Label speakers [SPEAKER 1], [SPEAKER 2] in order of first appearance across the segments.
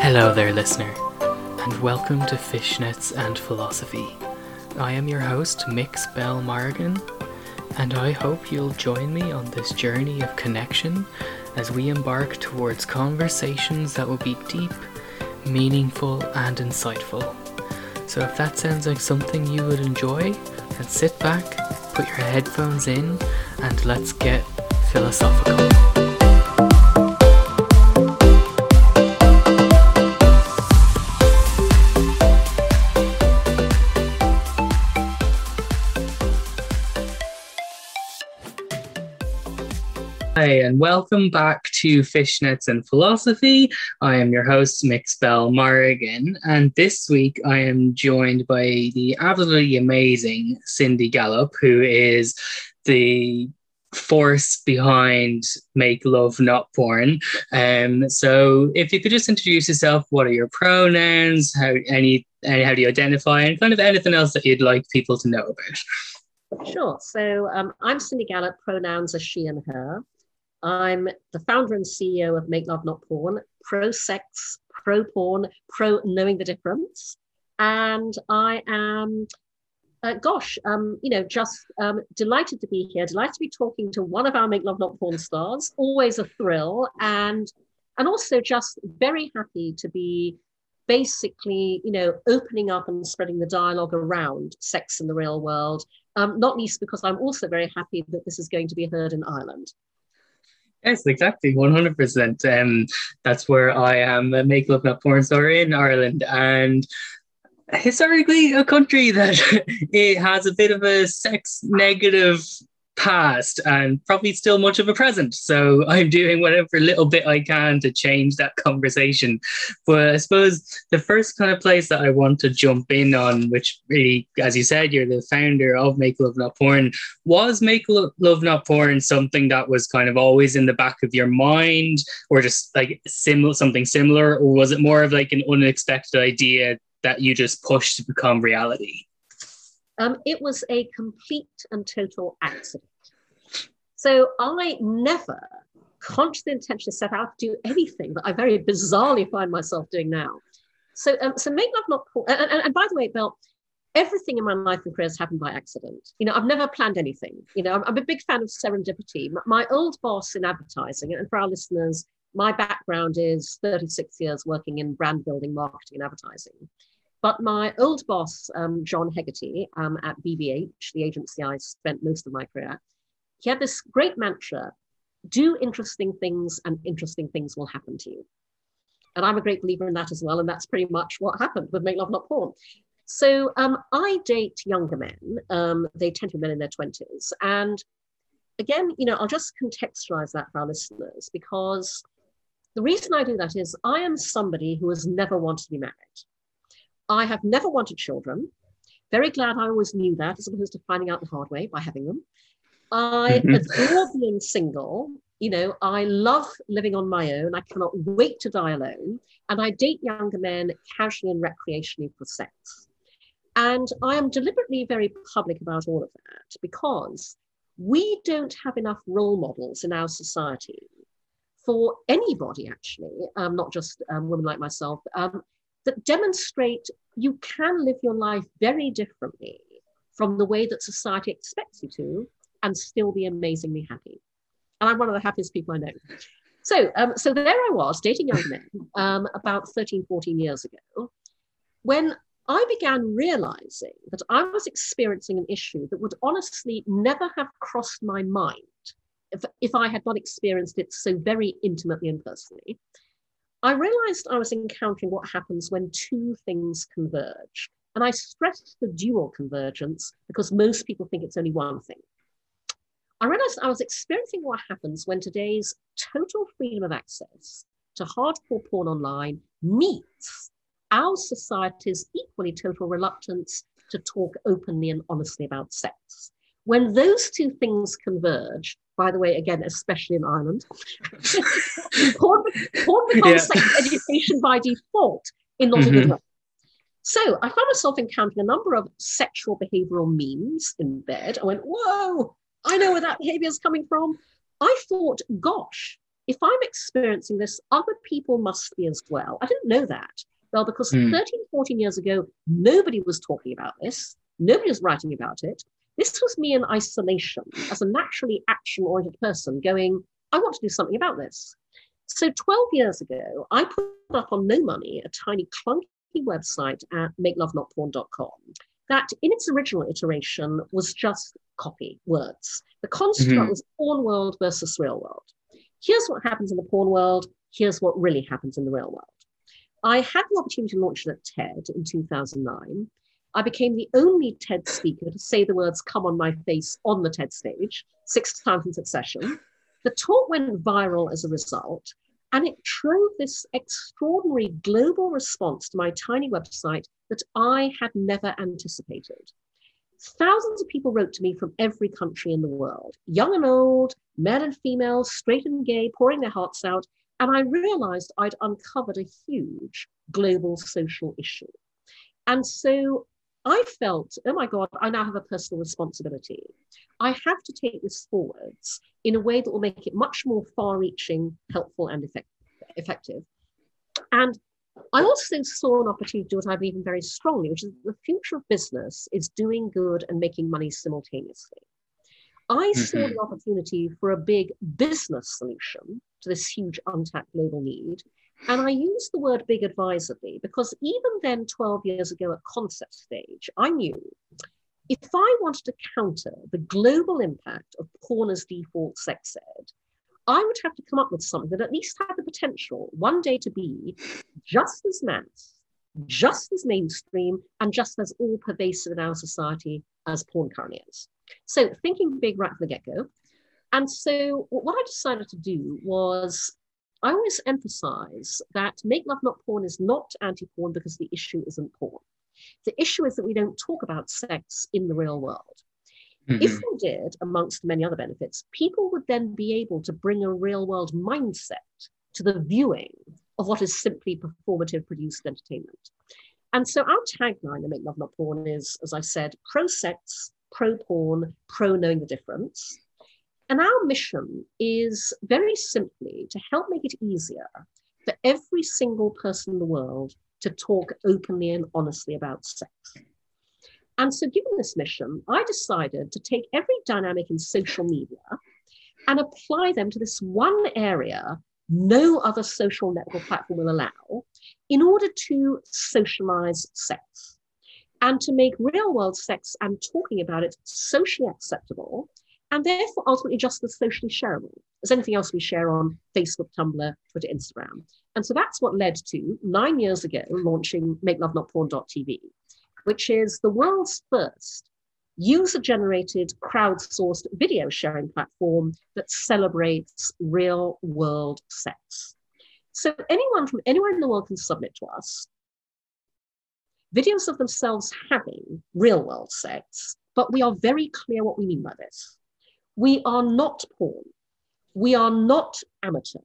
[SPEAKER 1] Hello there, listener, and welcome to Fishnets and Philosophy. I am your host, Mix Bell Morrigan, and I hope you'll join me on this journey of connection as we embark towards conversations that will be deep, meaningful, and insightful. So, if that sounds like something you would enjoy, then sit back, put your headphones in, and let's get philosophical. Hi, and welcome back to Fishnets and Philosophy. I am your host, Mixbell Morrigan, and this week I am joined by the absolutely amazing Cindy Gallop, who is the force behind Make Love Not Porn. Um, so, if you could just introduce yourself, what are your pronouns? How any, any how do you identify, and kind of anything else that you'd like people to know about?
[SPEAKER 2] Sure. So um, I'm Cindy Gallop. pronouns are she and her. I'm the founder and CEO of Make Love Not Porn, pro sex, pro porn, pro knowing the difference. And I am, uh, gosh, um, you know, just um, delighted to be here, delighted to be talking to one of our Make Love Not Porn stars. Always a thrill, and and also just very happy to be basically, you know, opening up and spreading the dialogue around sex in the real world. Um, not least because I'm also very happy that this is going to be heard in Ireland.
[SPEAKER 1] Yes, exactly, one hundred percent. Um, that's where I am a make love not porn star in Ireland, and historically a country that it has a bit of a sex negative past and probably still much of a present. So I'm doing whatever little bit I can to change that conversation. But I suppose the first kind of place that I want to jump in on, which really, as you said, you're the founder of Make Love Not Porn, was Make Love Not Porn something that was kind of always in the back of your mind or just like similar something similar? Or was it more of like an unexpected idea that you just pushed to become reality?
[SPEAKER 2] Um, it was a complete and total accident. So I never consciously intentionally set out to do anything that I very bizarrely find myself doing now. So, um, so make love not poor. And, and, and, by the way, Bill, everything in my life and career has happened by accident. You know, I've never planned anything. You know, I'm, I'm a big fan of serendipity. My, my old boss in advertising, and for our listeners, my background is 36 years working in brand building, marketing, and advertising. But my old boss, um, John Hegarty um, at BBH, the agency I spent most of my career he had this great mantra do interesting things and interesting things will happen to you. And I'm a great believer in that as well. And that's pretty much what happened with Make Love Not Porn. So um, I date younger men. Um, they tend to be men in their 20s. And again, you know, I'll just contextualize that for our listeners because the reason I do that is I am somebody who has never wanted to be married. I have never wanted children. Very glad I always knew that as opposed to finding out the hard way by having them. I mm-hmm. adore being single. You know, I love living on my own. I cannot wait to die alone. And I date younger men casually and recreationally for sex. And I am deliberately very public about all of that because we don't have enough role models in our society for anybody, actually, um, not just um, women like myself, um, that demonstrate you can live your life very differently from the way that society expects you to and still be amazingly happy. And I'm one of the happiest people I know. So, um, so there I was dating young men um, about 13, 14 years ago, when I began realizing that I was experiencing an issue that would honestly never have crossed my mind if, if I had not experienced it so very intimately and personally. I realized I was encountering what happens when two things converge. And I stress the dual convergence because most people think it's only one thing. I realized I was experiencing what happens when today's total freedom of access to hardcore porn online meets our society's equally total reluctance to talk openly and honestly about sex. When those two things converge, by the way, again, especially in Ireland, porn, porn becomes yeah. sex education by default in not mm-hmm. a good way. So I found myself encountering a number of sexual behavioral memes in bed. I went, whoa, I know where that behavior is coming from. I thought, gosh, if I'm experiencing this, other people must be as well. I didn't know that. Well, because mm. 13, 14 years ago, nobody was talking about this, nobody was writing about it. This was me in isolation as a naturally action oriented person going, I want to do something about this. So 12 years ago, I put up on no money a tiny clunky website at makelovenotporn.com that in its original iteration was just copy words. The construct mm-hmm. was porn world versus real world. Here's what happens in the porn world. Here's what really happens in the real world. I had the opportunity to launch it at TED in 2009. I became the only TED speaker to say the words come on my face on the TED stage six times in succession. The talk went viral as a result, and it drove this extraordinary global response to my tiny website that I had never anticipated. Thousands of people wrote to me from every country in the world, young and old, men and female, straight and gay, pouring their hearts out. And I realized I'd uncovered a huge global social issue. And so I felt, oh my God, I now have a personal responsibility. I have to take this forwards in a way that will make it much more far reaching, helpful, and effect- effective. And I also saw an opportunity to do what I believe in very strongly, which is the future of business is doing good and making money simultaneously. I mm-hmm. saw the opportunity for a big business solution to this huge untapped global need. And I use the word big advisedly because even then, 12 years ago at concept stage, I knew if I wanted to counter the global impact of porn as default sex ed, I would have to come up with something that at least had the potential one day to be just as mass, just as mainstream, and just as all pervasive in our society as porn currently is. So thinking big right from the get go. And so what I decided to do was I always emphasize that Make Love Not Porn is not anti porn because the issue isn't porn. The issue is that we don't talk about sex in the real world. Mm-hmm. If we did, amongst many other benefits, people would then be able to bring a real world mindset to the viewing of what is simply performative produced entertainment. And so our tagline to Make Love Not Porn is, as I said, pro sex, pro porn, pro knowing the difference. And our mission is very simply to help make it easier for every single person in the world to talk openly and honestly about sex. And so, given this mission, I decided to take every dynamic in social media and apply them to this one area no other social network platform will allow in order to socialize sex and to make real world sex and talking about it socially acceptable and therefore ultimately just as socially shareable as anything else we share on Facebook, Tumblr, Twitter, Instagram. And so that's what led to nine years ago launching MakeLoveNotPorn.tv, which is the world's first user generated, crowdsourced video sharing platform that celebrates real world sex. So anyone from anywhere in the world can submit to us videos of themselves having real world sex, but we are very clear what we mean by this. We are not porn. We are not amateur.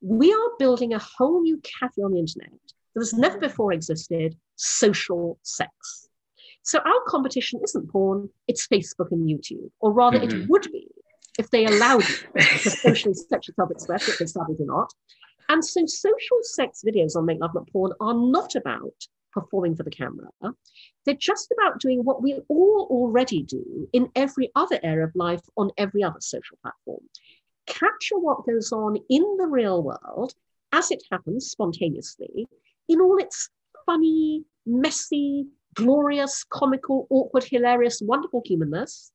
[SPEAKER 2] We are building a whole new cafe on the internet that has never before existed social sex. So our competition isn't porn, it's Facebook and YouTube, or rather, mm-hmm. it would be if they allowed to socially sexually self-express, which they sadly do not. And so social sex videos on Make Love Not Porn are not about performing for the camera. They're just about doing what we all already do in every other area of life on every other social platform. Capture what goes on in the real world as it happens spontaneously in all its funny, messy, glorious, comical, awkward, hilarious, wonderful humanness.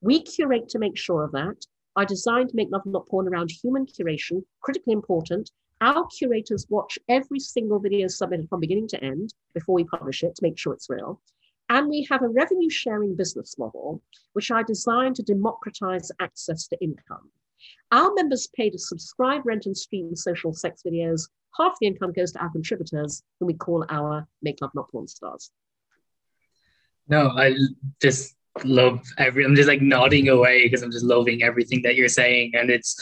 [SPEAKER 2] We curate to make sure of that. I designed to Make Love Not Porn around human curation, critically important. Our curators watch every single video submitted from beginning to end before we publish it to make sure it's real. And we have a revenue sharing business model, which I designed to democratize access to income. Our members pay to subscribe, rent, and stream social sex videos. Half the income goes to our contributors, whom we call our Make Love Not Porn stars.
[SPEAKER 1] No, I just love every. I'm just like nodding away because I'm just loving everything that you're saying, and it's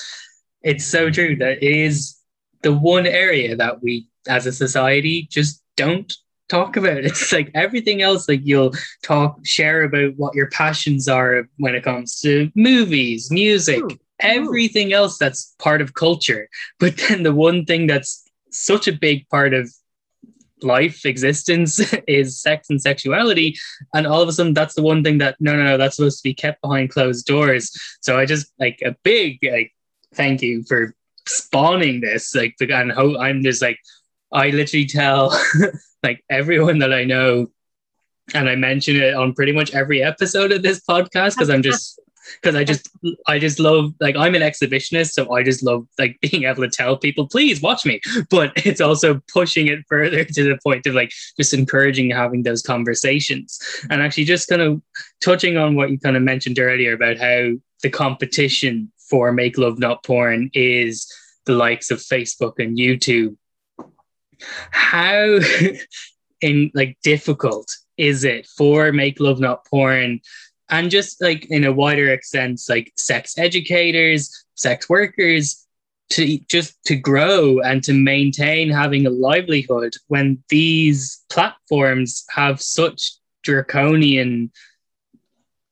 [SPEAKER 1] it's so true that it is the one area that we as a society just don't talk about. It's like everything else, like you'll talk, share about what your passions are when it comes to movies, music,
[SPEAKER 2] Mm,
[SPEAKER 1] everything else that's part of culture. But then the one thing that's such a big part of life existence is sex and sexuality and all of a sudden that's the one thing that no no no that's supposed to be kept behind closed doors. So i just like a big like thank you for spawning this like and how i'm just like i literally tell like everyone that i know and i mention it on pretty much every episode of this podcast because i'm just because I just I just love like I'm an exhibitionist, so I just love like being able to tell people, please watch me. But it's also pushing it further to the point of like just encouraging having those conversations. And actually just kind of touching on what you kind of mentioned earlier about how the competition for make love not porn is the likes of Facebook and YouTube. How in like difficult is it for make love not porn and just like in a wider sense like sex educators sex workers to just to grow and to maintain having a livelihood when these platforms have such draconian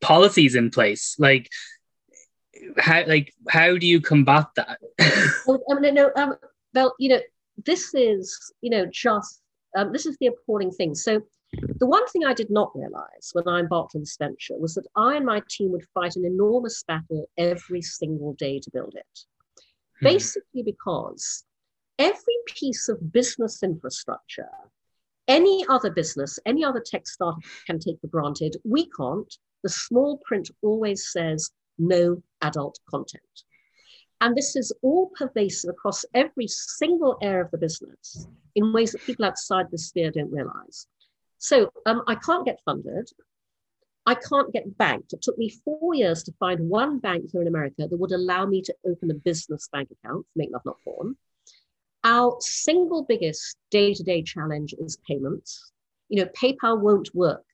[SPEAKER 1] policies in place like how like how do you combat that
[SPEAKER 2] Well, I mean, no, um, well, you know, this is, you know, just um, this is the appalling thing. So, the one thing I did not realize when I embarked on this venture was that I and my team would fight an enormous battle every single day to build it.
[SPEAKER 1] Hmm.
[SPEAKER 2] Basically, because every piece of business infrastructure, any other business, any other tech startup can take for granted, we can't. The small print always says no adult content. And this is all pervasive across every single area of the business in ways that people outside the sphere don't realize. So um, I can't get funded. I can't get banked. It took me four years to find one bank here in America that would allow me to open a business bank account Make Love Not Porn. Our single biggest day to day challenge is payments. You know, PayPal won't work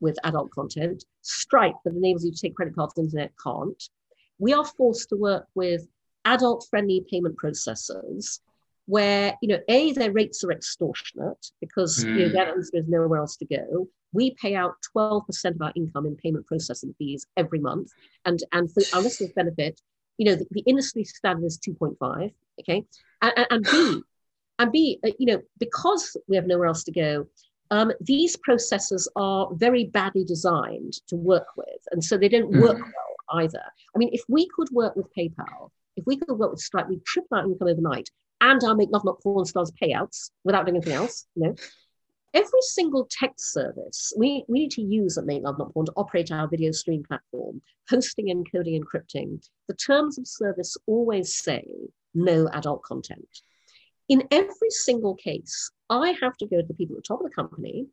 [SPEAKER 2] with adult content. Stripe, that enables you to take credit cards the internet, can't. We are forced to work with adult friendly payment processors where, you know, A, their rates are extortionate because, you know,
[SPEAKER 1] Mm.
[SPEAKER 2] means there's nowhere else to go. We pay out 12% of our income in payment processing fees every month. And, and for our listeners' benefit, you know, the, the industry standard is 2.5, okay? And, and, and B, and B, uh, you know, because we have nowhere else to go, um, these processors are very badly designed to work with. And so they don't work well either. I mean, if we could work with PayPal, if we could work with Stripe, we'd triple our income overnight and our Make Love Not Porn Stars payouts without doing anything else, you know. Every single text service we, we need to use at Make Love Not Porn to operate our video stream platform, hosting, encoding, encrypting. The terms of service always say no adult content. In every single case, I have to go to the people at the top of the company,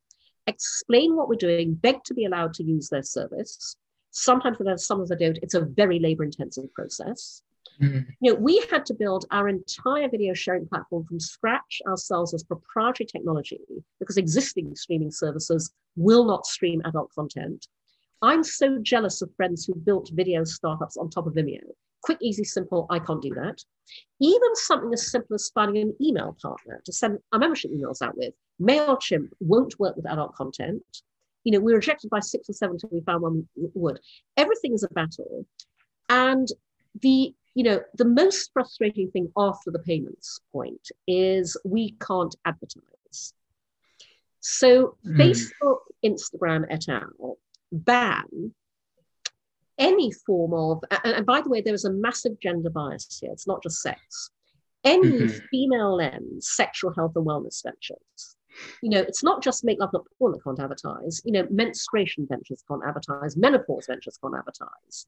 [SPEAKER 2] explain what we're doing, beg to be allowed to use their service. Sometimes with us, sometimes I don't. It's a very labor intensive process.
[SPEAKER 1] Mm.
[SPEAKER 2] You know, we had to build our entire video sharing platform from scratch ourselves as proprietary technology because existing streaming services will not stream adult content. I'm so jealous of friends who built video startups on top of Vimeo. Quick, easy, simple. I can't do that. Even something as simple as finding an email partner to send our membership emails out with. MailChimp won't work with adult content. You know, we were rejected by six or seven until we found one would. Everything is a battle. And the you know the most frustrating thing after the payments point is we can't advertise. So
[SPEAKER 1] Mm.
[SPEAKER 2] facebook instagram et al. ban any form of and, and by the way there is a massive gender bias here. It's not just sex. Any
[SPEAKER 1] Mhm.
[SPEAKER 2] female lens sexual health and wellness ventures. You know it's not just make love not porn that can't advertise. You know menstruation ventures can't advertise. Menopause ventures can't advertise.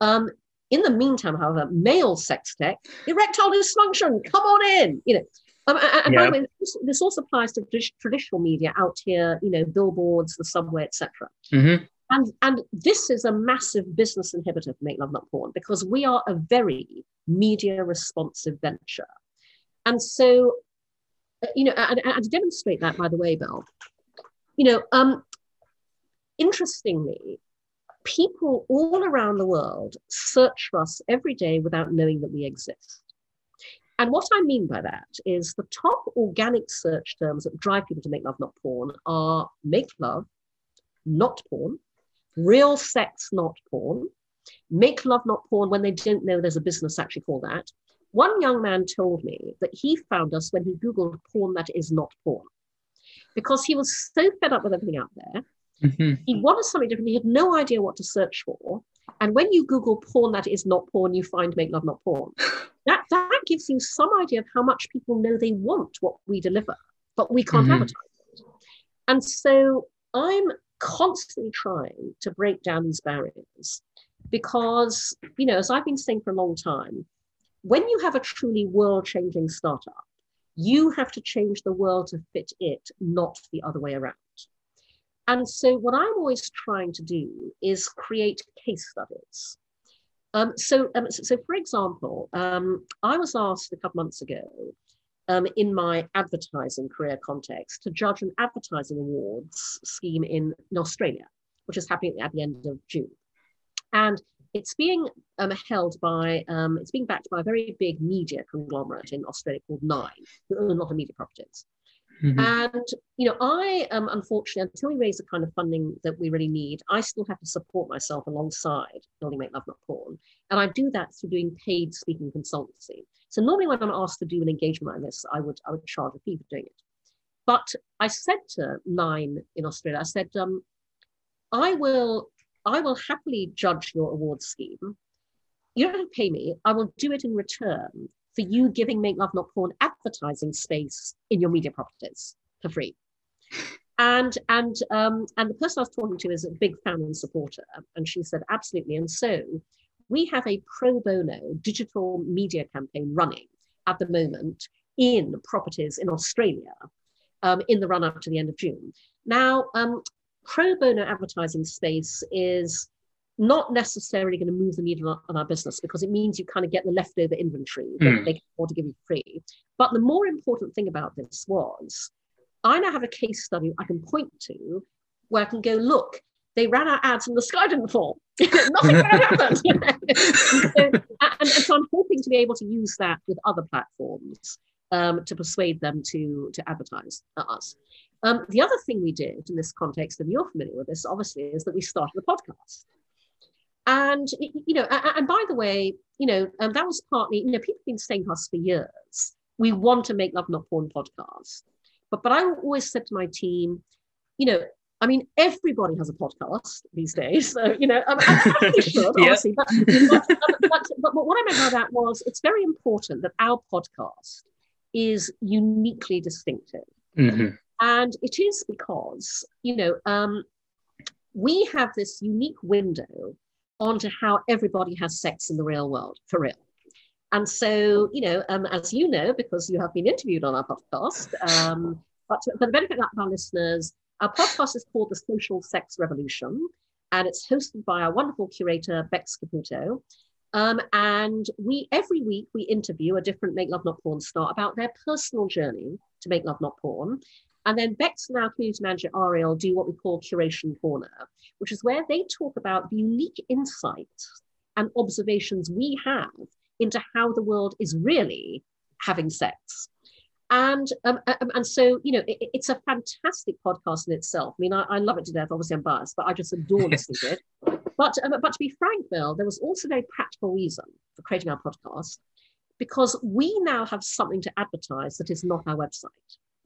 [SPEAKER 2] Um, in the meantime, however, male sex tech, erectile dysfunction, come on in. You know, um, and, and by the way, this, this also applies to traditional media out here. You know, billboards, the subway, etc.
[SPEAKER 1] Mhm.
[SPEAKER 2] And and this is a massive business inhibitor for Make Love Not Porn because we are a very media responsive venture, and so uh, you know, and, and to demonstrate that, by the way, Bill, you know, um, interestingly, people all around the world search for us every day without knowing that we exist. And what I mean by that is the top organic search terms that drive people to make love, not porn, are make love, not porn, real sex, not porn, make love, not porn when they don't know there's a business actually called that. One young man told me that he found us when he Googled porn that is not porn because he was so fed up with everything out there. Mm-hmm. He wanted something different. He had no idea what to search for. And when you Google porn that is not porn, you find make love not porn. That that gives you some idea of how much people know they want what we deliver, but we can't mm-hmm. advertise it. And so I'm constantly trying to break down these barriers because, you know, as I've been saying for a long time, when you have a truly world-changing startup, you have to change the world to fit it, not the other way around. And so, what I'm always trying to do is create case studies. Um, so, um, so, so, for example, um, I was asked a couple months ago um, in my advertising career context to judge an advertising awards scheme in, Australia, which is happening at the end of June. And it's being um, held by, um, it's being backed by a very big media conglomerate in Australia called Nine, who own a lot of media properties. Mm-hmm. And you know, I am unfortunately, until we raise the kind of funding that we really need, I still have to support myself alongside building Make Love Not Porn, and I do that through doing paid speaking consultancy. So normally, when I'm asked to do an engagement like this, I would I would charge a fee for doing it. But I said to Nine in Australia, I said, um, I will I will happily judge your award scheme. You don't have to pay me. I will do it in return for you giving Make Love Not Porn advertising space in your media properties for free. And and um, and the person I was talking to is a big fan and supporter, and she said absolutely. And so we have a pro bono digital media campaign running at the moment in properties in Australia um, in the run up to the end of June. Now, um, pro bono advertising space is not necessarily going to move the needle on our business because it means you kind of get the leftover inventory that mm. they can afford to give you free. But the more important thing about this was I now have a case study I can point to where I can go, look, they ran our ads and the sky didn't fall. Nothing happened. so, and, and, so I'm hoping to be able to use that with other platforms um, to persuade them to, to advertise us. Um, the other thing we did in this context, and you're familiar with this, obviously, is that we started a podcast. And, you know, and by the way, you know, um, that was partly, you know, people have been saying to us for years, we want to make Love Not Porn podcast. But, but I always said to my team, you know, I mean, everybody has a podcast these days. So, you know, um, should, obviously. But, but, but, but, what I meant by that was it's very important that our podcast is uniquely distinctive. Mm-hmm. And it is because, you know, um, we have this unique window onto how everybody has sex in the real world, for real. And so, you know, um, as you know, because you have been interviewed on our podcast, um, but for the benefit of our listeners, our podcast is called The Social Sex Revolution, and it's hosted by our wonderful curator, Bex Caputo. Um, and we every week we interview a different Make Love Not Porn star about their personal journey to make love not porn. And then Bex and our community manager Ariel do what we call curation corner, which is where they talk about the unique insights and observations we have into how the world is really having sex. And um, um and so you know it, it's a fantastic podcast in itself. I mean, I, I, love it to death. Obviously, I'm biased, but I just adore listening to it. But um, but to be frank, Bill, there was also a very practical reason for creating our podcast because we now have something to advertise that is not our website.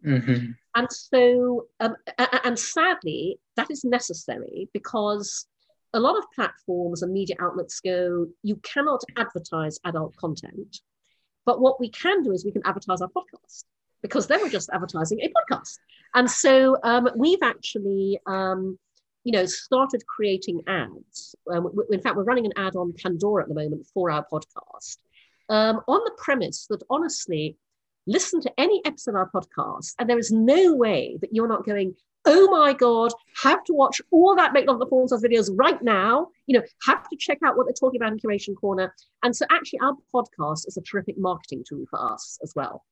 [SPEAKER 2] Mm-hmm. And so, um, and sadly, that is necessary because a lot of platforms and media outlets go, you cannot advertise adult content. But what we can do is we can advertise our podcast because then we're just advertising a podcast. And so um, we've actually, um, you know, started creating ads. Um, in fact, we're running an ad on Pandora at the moment for our podcast um, on the premise that honestly, listen to any episode of our podcast, and there is no way that you're not going, oh my God, have to watch all that Make Love the Porn Stars videos right now. You know, have to check out what they're talking about in Curation Corner. And so actually our podcast is a terrific marketing tool for us as well.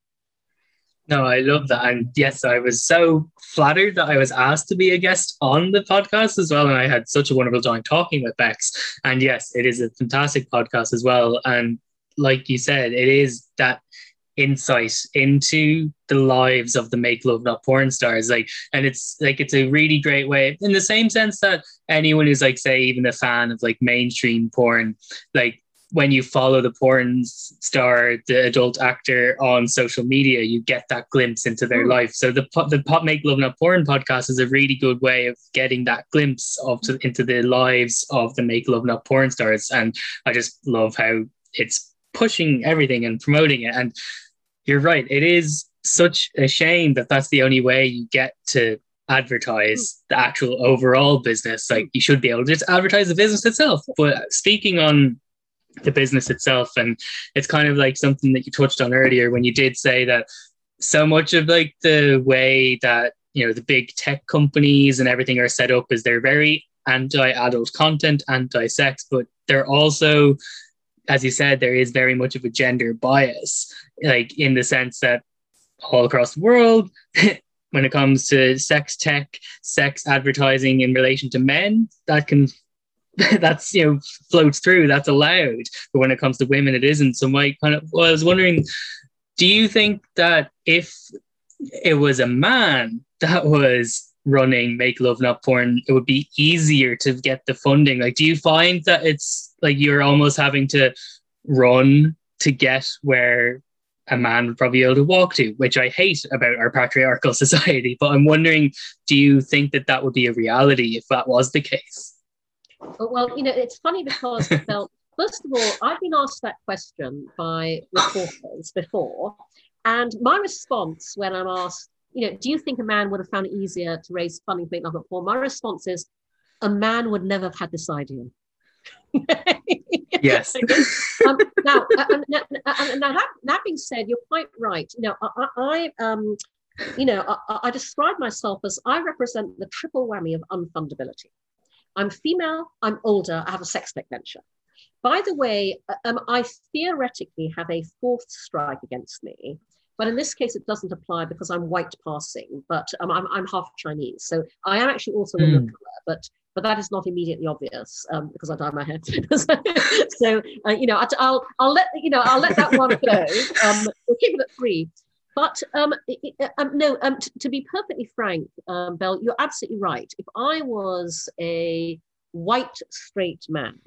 [SPEAKER 1] No, I love that. And yes, I was so flattered that I was asked to be a guest on the podcast as well. And I had such a wonderful time talking with Bex. And yes, it is a fantastic podcast as well. And like you said, it is that insight into the lives of the make love not porn stars like and it's like it's a really great way in the same sense that anyone who's like say even a fan of like mainstream porn like when you follow the porn star, the adult actor on social media, you get that glimpse into their mm. life. So the the Pop Make Love Not Porn podcast is a really good way of getting that glimpse of to, into the lives of the Make Love Not Porn stars. And I just love how it's pushing everything and promoting it. And you're right, it is such a shame that that's the only way you get to advertise hmm. the actual overall business. Like you should be able to just advertise the business itself. But speaking on the business itself. And it's kind of like something that you touched on earlier when you did say that so much of like the way that you know the big tech companies and everything are set up is they're very anti-adult content, anti-sex, but they're also, as you said, there is very much of a gender bias, like in the sense that all across the world. when it comes to sex tech, sex advertising in relation to men, that can that's you know floats through that's allowed but when it comes to women it isn't so my kind of well, i was wondering do you think that if it was a man that was running make love not porn it would be easier to get the funding. Like do you find that it's like you're almost having to run to get where a man would probably be able to walk to which i hate about our patriarchal society but i'm wondering do you think that that would be a reality if that was the case?
[SPEAKER 2] Well, you know, it's funny because well, first of all, I've been asked that question by reporters before, and my response when I'm asked, you know, do you think a man would have found it easier to raise funding for Love Porn? My response is, a man would never have had this idea.
[SPEAKER 1] yes.
[SPEAKER 2] um, now, uh, uh now, uh, now that, that being said, you're quite right. You know, I, I um, you know, I, I describe myself as I represent the triple whammy of unfundability. I'm female, I'm older, I have a sex tech venture. By the way, uh, um, I theoretically have a fourth strike against me, but in this case, it doesn't apply because I'm white passing, but um, I'm, I'm half Chinese. So I am actually also mm. a color, but but that is not immediately obvious um, because I dye my hair. so uh, you know, I'll I'll let you know I'll let that one go. Um, we'll keep it at three. But um, um, no, um, t- to be perfectly frank, um, Belle, you're absolutely right. If I was a white straight man,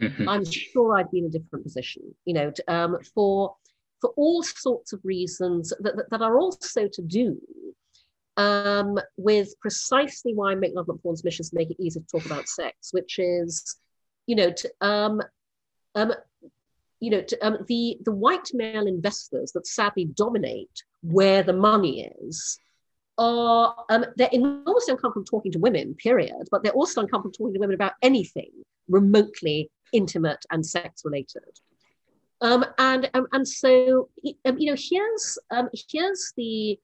[SPEAKER 2] mm-hmm. I'm sure I'd be in a different position. You know, to, um, for for all sorts of reasons that, that, that are also to do um, with precisely why Make Love Not Porn's mission is to make it easy to talk about sex, which is, you know, to, um, um, you know, to, um, the, the white male investors that sadly dominate where the money is are, um, they're enormously uncomfortable talking to women, period, but they're also uncomfortable talking to women about anything remotely intimate and sex related. Um, and, um, and so, um, you know, here's, um, here's the,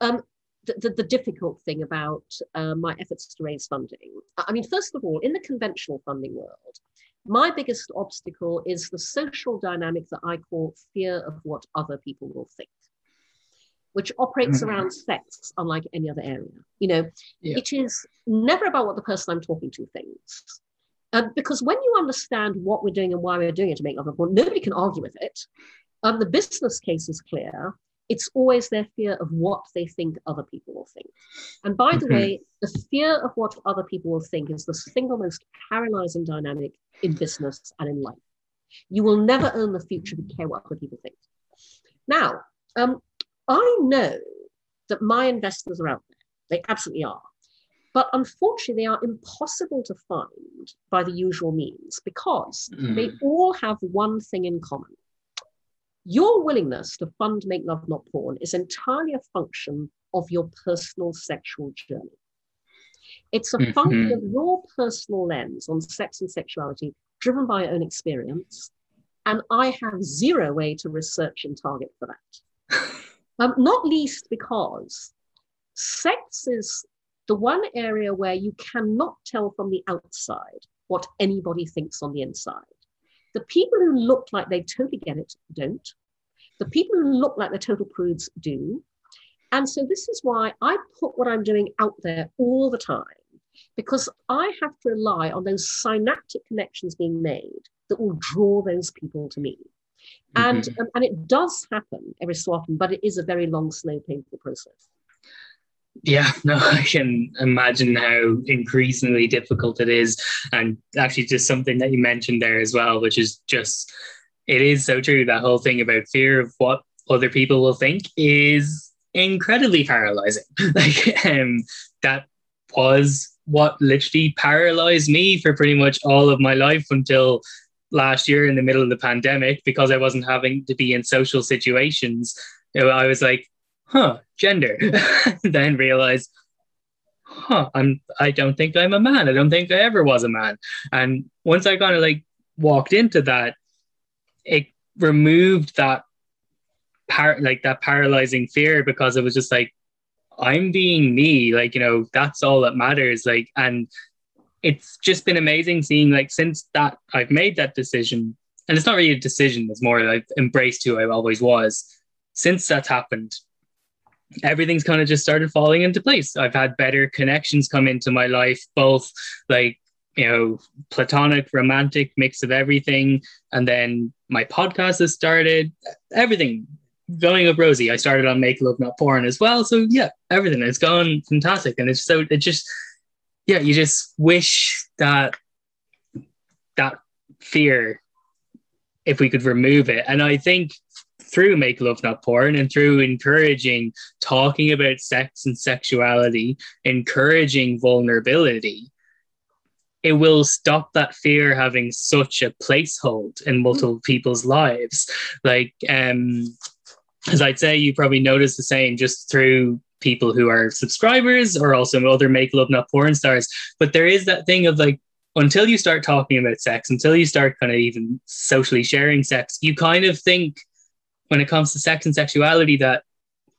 [SPEAKER 2] um, the, the, the, difficult thing about uh, my efforts to raise funding. I mean, first of all, in the conventional funding world, my biggest obstacle is the social dynamic that I call fear of what other people will think, which operates mm-hmm. around sex, unlike any other area. You know, yeah. it is never about what the person I'm talking to thinks. Um, because when you understand what we're doing and why we're doing it to make love porn, nobody can argue with it. Um, the business case is clear it's always their fear of what they think other people will think. And by the mm-hmm. way, the fear of what other people will think is the single most paralyzing dynamic in business and in life. You will never own the future if you care what other people think. Now, um, I know that my investors are out there. They absolutely are. But unfortunately, they are impossible to find by the usual means because mm. they all have one thing in common your willingness to fund Make Love Not Porn is entirely a function of your personal sexual journey. It's a mm-hmm. function of your personal lens on sex and sexuality, driven by your own experience. And I have zero way to research and target for that. um, not least because sex is the one area where you cannot tell from the outside what anybody thinks on the inside. The people who look like they totally get it don't. The people who look like the total prudes do. And so this is why I put what I'm doing out there all the time, because I have to rely on those synaptic connections being made that will draw those people to me. And, mm-hmm. um, and it does happen every so often, but it is a very long, slow, painful process.
[SPEAKER 1] Yeah, no, I can imagine how increasingly difficult it is. And actually, just something that you mentioned there as well, which is just, it is so true. That whole thing about fear of what other people will think is incredibly paralyzing. like, um, that was what literally paralyzed me for pretty much all of my life until last year in the middle of the pandemic because I wasn't having to be in social situations. I was like, huh, gender. then realized, huh, I'm I don't think I'm a man. I don't think I ever was a man. And once I kind of like walked into that, it removed that par- like that paralyzing fear because it was just like I'm being me, like, you know, that's all that matters. Like, and it's just been amazing seeing, like, since that I've made that decision, and it's not really a decision, it's more I've embraced who I always was. Since that's happened, everything's kind of just started falling into place. I've had better connections come into my life, both like, you know, platonic, romantic mix of everything. And then my podcast has started, everything going up rosy. I started on Make Love Not Porn as well. So yeah, everything has gone fantastic. And it's so it just yeah, you just wish that that fear if we could remove it. And I think through Make Love Not Porn and through encouraging talking about sex and sexuality, encouraging vulnerability, it will stop that fear having such a placehold in multiple people's lives. Like um as I'd say, you probably notice the same just through people who are subscribers or also other make love not porn stars. But there is that thing of like, until you start talking about sex, until you start kind of even socially sharing sex, you kind of think when it comes to sex and sexuality that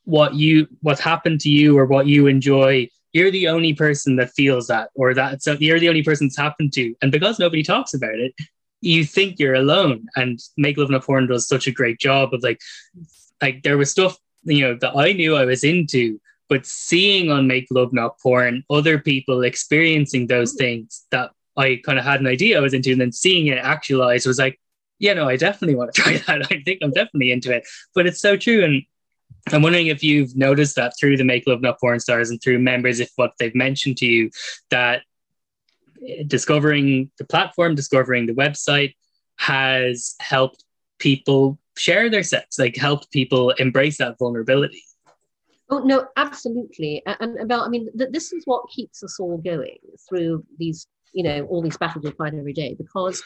[SPEAKER 1] what you what's happened to you or what you enjoy you're the only person that feels that or that so you're the only person it's happened to. And because nobody talks about it you think you're alone. And make love not porn does such a great job of like like there was stuff you know that I knew I was into, but seeing on Make Love Not Porn other people experiencing those things that I kind of had an idea I was into, and then seeing it actualized was like, yeah, no, I definitely want to try that. I think I'm definitely into it. But it's so true. And I'm wondering if you've noticed that through the Make Love Not Porn stars and through members, if what they've mentioned to you that eh, discovering the platform, discovering the website has helped people share their sex, like help people embrace that vulnerability.
[SPEAKER 2] Oh no, absolutely. And, and I mean, th- this is what keeps us all going through these, you know, all these battles we fight every day. Because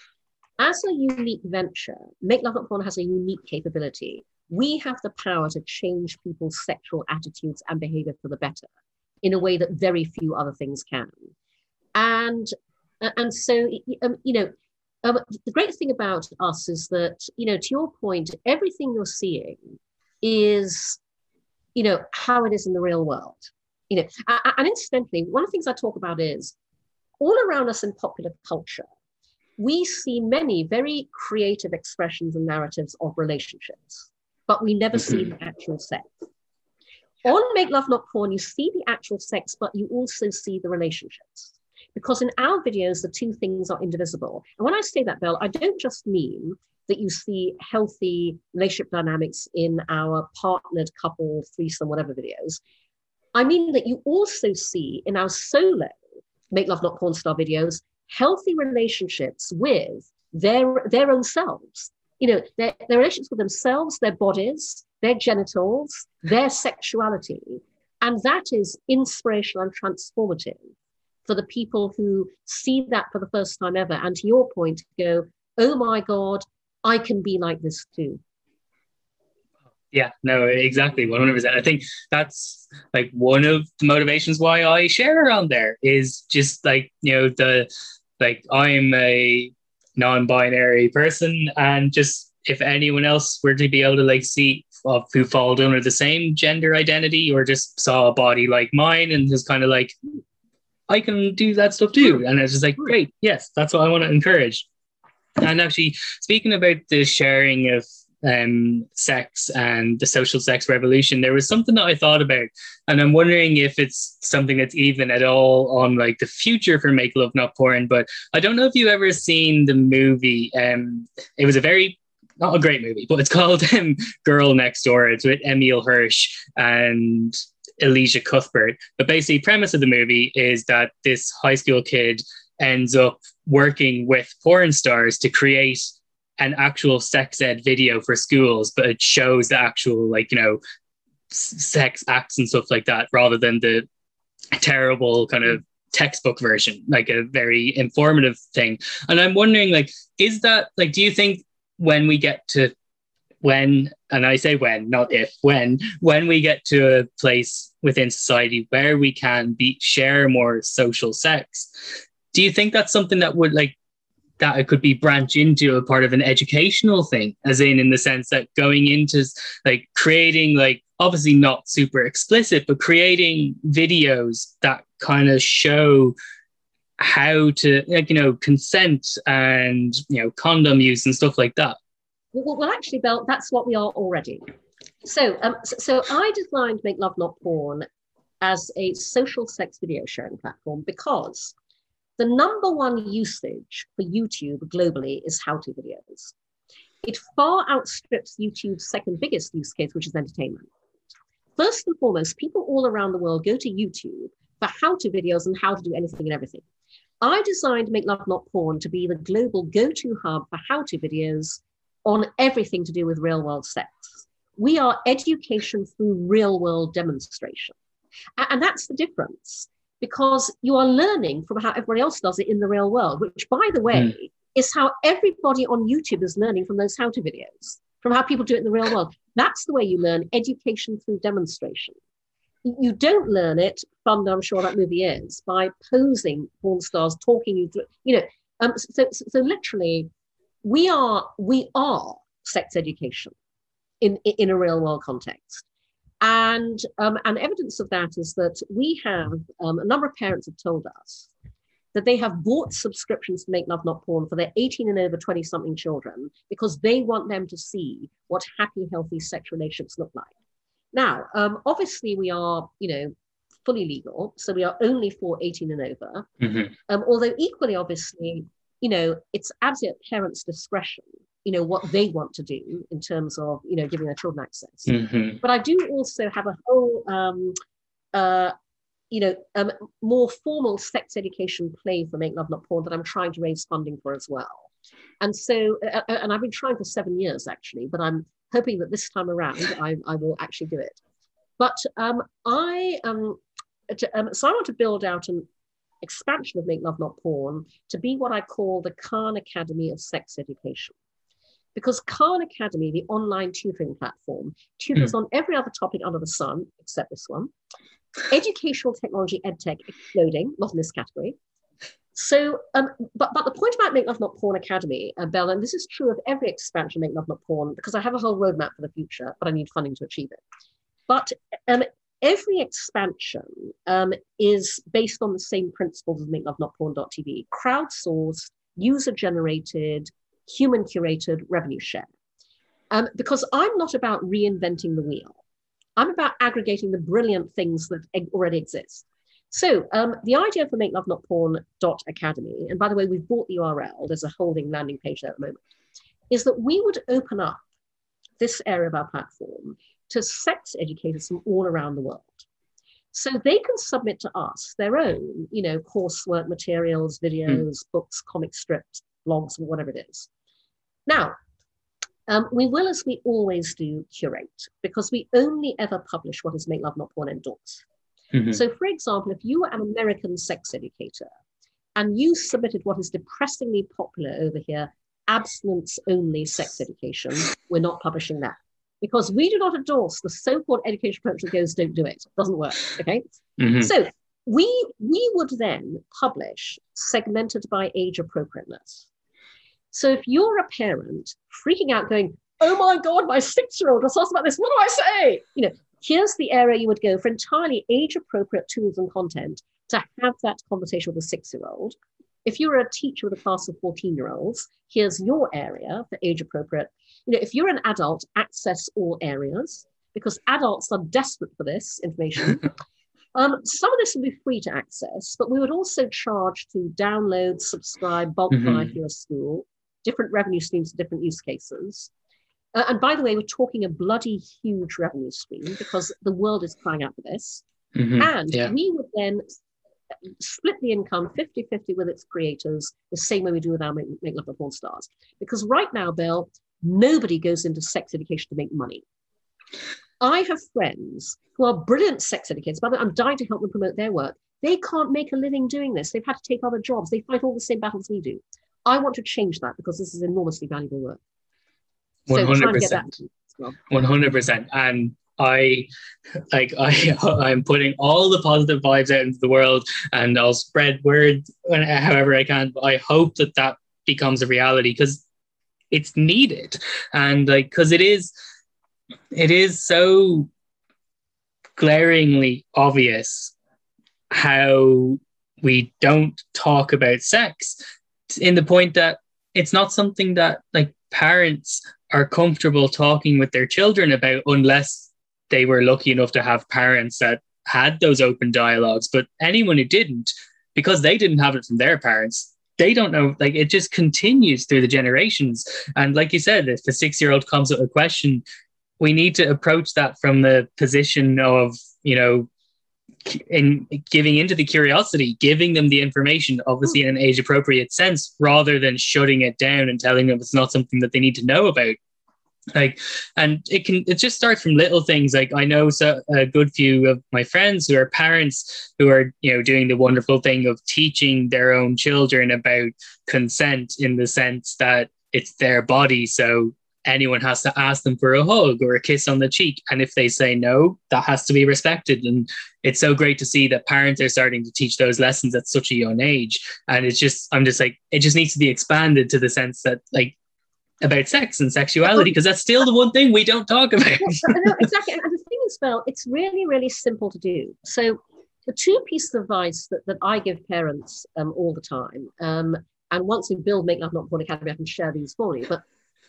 [SPEAKER 2] as a unique venture, Make Love Not Porn has a unique capability. We have the power to change people's sexual attitudes and behavior for the better in a way that very few other things can. And and so, um, you know, um, the great thing about us is that, you know, to your point, everything you're seeing is, you know, how it is in the real world. You know, and incidentally, one of the things I talk about is all around us in popular culture, we see many very creative expressions and narratives of relationships, but we never see mm-hmm. the actual sex. On Make Love Not Porn, you see the actual sex, but you also see the relationships. Because in our videos, the two things are indivisible. And when I say that, Bill, I don't just mean that you see healthy relationship dynamics in our partnered couple, threesome, whatever videos. I mean that you also see in our solo Make Love Not Porn Star videos healthy relationships with their, their own selves. You know, their, their relationships with themselves, their bodies, their genitals, their sexuality. And that is inspirational and transformative for the people who see that for the first time ever. And to your point, go, oh my God, I can be like this too.
[SPEAKER 1] Yeah, no, exactly, 100%. I think that's like one of the motivations why I share around there is just like, you know, the like I'm a non binary person, and just if anyone else were to be able to like see uh, who fall under the same gender identity or just saw a body like mine and just kind of like I can do that stuff too. And it's just like, great, yes, that's what I want to encourage. And actually, speaking about the sharing of um, sex and the social sex revolution, there was something that I thought about, and I'm wondering if it's something that's even at all on like the future for Make Love Not Porn. But I don't know if you've ever seen the movie. Um, it was a very not a great movie, but it's called um, Girl Next Door. It's with Emile Hirsch and Elisha Cuthbert. But basically, premise of the movie is that this high school kid ends up working with porn stars to create an actual sex ed video for schools, but it shows the actual like you know sex acts and stuff like that rather than the terrible kind of textbook version like a very informative thing. And i'm wondering like is that like do you think when we get to when and i say when not if when when we get to a place within society where we can be share more social sex do you think that's something that would like that it could be branch into a part of an educational thing as in in the sense that going into like creating like obviously not super explicit but creating videos that kind of show how to like you know consent and you know condom use and stuff like that.
[SPEAKER 2] Well, well actually Belle, that's what we are already. So um so, so i designed make love not porn as a social sex video sharing platform because the number one usage for YouTube globally is how to videos. It far outstrips YouTube's second biggest use case, which is entertainment. First and foremost, people all around the world go to YouTube for how to videos and how to do anything and everything. I designed Make Love Not Porn to be the global go to hub for how to videos on everything to do with real world sex. We are education through real world demonstration. And that's the difference because you are learning from how everybody else does it in the real world, which, by the way, mm. is how everybody on YouTube is learning from those how to videos, from how people do it in the real world. That's the way you learn education through demonstration. You don't learn it from, I'm sure that movie is, by posing porn stars, talking you through, you know. Um, so, so, so literally, we are we are sex education in in a real world context. And, um, and evidence of that is that we have um, a number of parents have told us that they have bought subscriptions to Make Love Not Porn for their 18 and over 20 something children because they want them to see what happy, healthy sex relationships look like. Now, um, obviously, we are, you know, fully legal, so we are only for 18 and over. Mm-hmm. Um, although, equally, obviously, you know, it's absolute parents' discretion you know what they want to do in terms of you know giving their children access. Mm-hmm. but i do also have a whole um, uh, you know um, more formal sex education play for make love not porn that i'm trying to raise funding for as well. And so uh, uh, and i've been trying for seven years actually but i'm hoping that this time around i, I will actually do it. But um, i um, to, um, so i want to build out an expansion of make love not porn to be what i call the khan academy of sex education because Khan Academy, the online tutoring platform, tutors mm. on every other topic under the sun except this one. Educational technology, edtech exploding, not in this category. So, um, but but the point about Make Love Not Porn Academy, uh, Belle, and this is true of every expansion Make Love Not Porn, because I have a whole roadmap for the future, but I need funding to achieve it. But um, every expansion um, is based on the same principles as Make Love Not Porn.tv, crowdsourced, user generated, human curated revenue share. Um, because I'm not about reinventing the wheel. I'm about aggregating the brilliant things that already exist. So um, the idea for Make Love Not Porn Academy, and by the way, we've bought the URL, there's a holding landing page there at the moment, is that we would open up this area of our platform to sex educators from all around the world. So they can submit to us their own, you know, coursework materials, videos, mm. books, comic strips, blogs, whatever it is. Now, um, we will, as we always do, curate because we only ever publish what is Make Love Not Porn endorsed. Mm-hmm. So, for example, if you were an American sex educator and you submitted what is depressingly popular over here, abstinence only sex education, we're not publishing that because we do not endorse the so-called education approach that goes, don't do it. it doesn't work. Okay. Mm-hmm. So we we would then publish segmented by age appropriateness. So if you're a parent freaking out, going, "Oh my God, my six-year-old was asked about this. What do I say?" You know, here's the area you would go for entirely age-appropriate tools and content to have that conversation with a six-year-old. If you're a teacher with a class of 14-year-olds, here's your area for age-appropriate. You know, if you're an adult, access all areas because adults are desperate for this information. Um, some of this will be free to access, but we would also charge to download, subscribe, bulk mm-hmm. buy you're a school different revenue streams different use cases. Uh, and by the way, we're talking a bloody huge revenue stream because the world is crying out for this.
[SPEAKER 1] Mhm.
[SPEAKER 2] And
[SPEAKER 1] Yeah.
[SPEAKER 2] we would then split the income 50 50 with its creators, the same way we do with our Make, make Love the Porn Stars. Because right now, Belle, nobody goes into sex education to make money. I have friends who are brilliant sex educators, but I'm dying to help them promote their work. They can't make a living doing this. They've had to take other jobs. They fight all the same battles we do. I want to change that because this is enormously valuable work. So try and get that
[SPEAKER 1] 100%. One hundred percent. And I like I I'm putting all the positive vibes out into the world, and I'll spread word however I can. But I hope that that becomes a reality because it's needed, and like because it is, it is so glaringly obvious how we don't talk about sex in the point that it's not something that like parents are comfortable talking with their children about unless they were lucky enough to have parents that had those open dialogues. But anyone who didn't because they didn't have it from their parents they don't know like it just continues through the generations. And like you said if the six year old comes up with a question we need to approach that from the position of you know in giving into the curiosity giving them the information obviously in an age appropriate sense rather than shutting it down and telling them it's not something that they need to know about. Like and it can it just starts from little things. Like i know so, a good few of my friends who are parents who are you know doing the wonderful thing of teaching their own children about consent in the sense that it's their body. So anyone has to ask them for a hug or a kiss on the cheek and if they say no that has to be respected and it's so great to see that parents are starting to teach those lessons at such a young age and it's just i'm just like it just needs to be expanded to the sense that like about sex and sexuality because that's still the one thing we don't talk about
[SPEAKER 2] exactly. And the thing is, Belle, it's really, really simple to do. So the two pieces of advice that, that I give parents um, all the time, um, and once we build Make Love Not Porn Academy, I can share these for you. But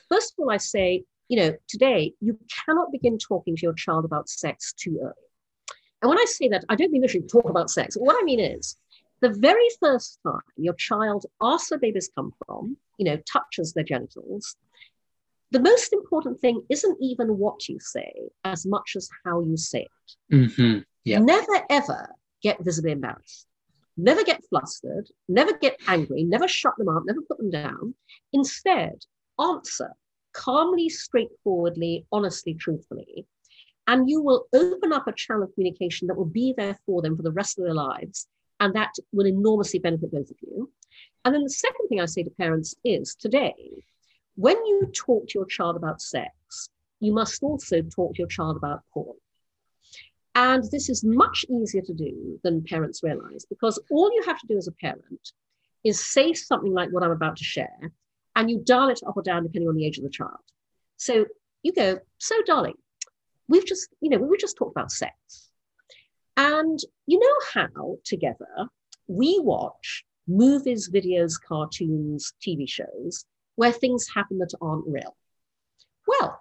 [SPEAKER 2] first of all, I say, you know, today you cannot begin talking to your child about sex too early. And when I say that, I don't mean literally talk about sex. What I mean is, the very first time your child asks where babies come from, you know, touches their genitals, the most important thing isn't even what you say as much as how you say it.
[SPEAKER 1] Mhm. Yeah.
[SPEAKER 2] Never ever get visibly embarrassed. Never get flustered. Never get angry. Never shut them up. Never put them down. Instead, answer calmly, straightforwardly, honestly, truthfully. And you will open up a channel of communication that will be there for them for the rest of their lives. And that will enormously benefit both of you. And then the second thing I say to parents is today, when you talk to your child about sex, you must also talk to your child about porn. And this is much easier to do than parents realize because all you have to do as a parent is say something like what I'm about to share, and you dial it up or down depending on the age of the child. So you go, so darling, we've just, you know, we just talked about sex. And you know how together we watch movies, videos, cartoons, TV shows where things happen that aren't real. Well,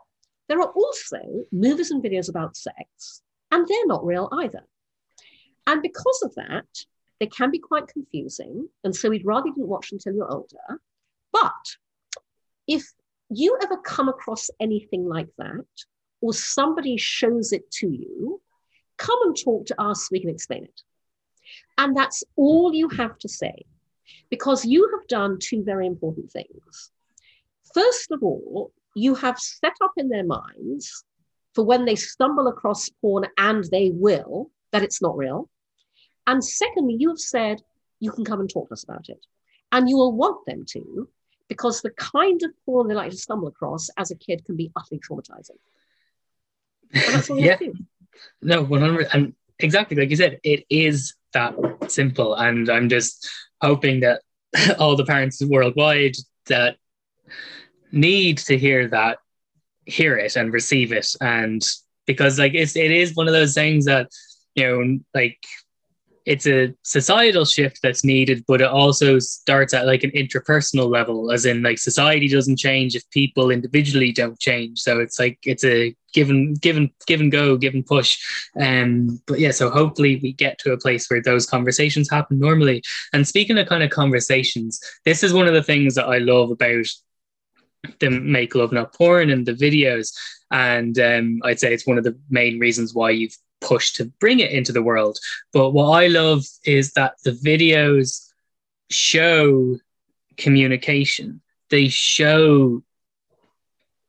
[SPEAKER 2] there are also movies and videos about sex, and they're not real either. And because of that, they can be quite confusing. And so we'd rather you didn't watch until you're older. But if you ever come across anything like that, or somebody shows it to you, come and talk to us, we can explain it. And that's all you have to say, because you have done two very important things. First of all, you have set up in their minds for when they stumble across porn, and they will, that it's not real. And secondly, you have said you can come and talk to us about it. And you will want them to, because the kind of porn they like to stumble across as a kid can be utterly traumatizing. And that's all
[SPEAKER 1] yeah
[SPEAKER 2] have to do.
[SPEAKER 1] no 100 and exactly like you said it is that simple and i'm just hoping that all the parents worldwide that need to hear that hear it and receive it and because like it's it is one of those things that you know like it's a societal shift that's needed but it also starts at like an interpersonal level as in like society doesn't change if people individually don't change. So it's like it's a given given give and go give and push. Um but yeah so hopefully we get to a place where those conversations happen normally. And speaking of kind of conversations this is one of the things that i love about the make love not porn and the videos. And um, i'd say it's one of the main reasons why you've pushed to bring it into the world. But what i love is that the videos show communication. They show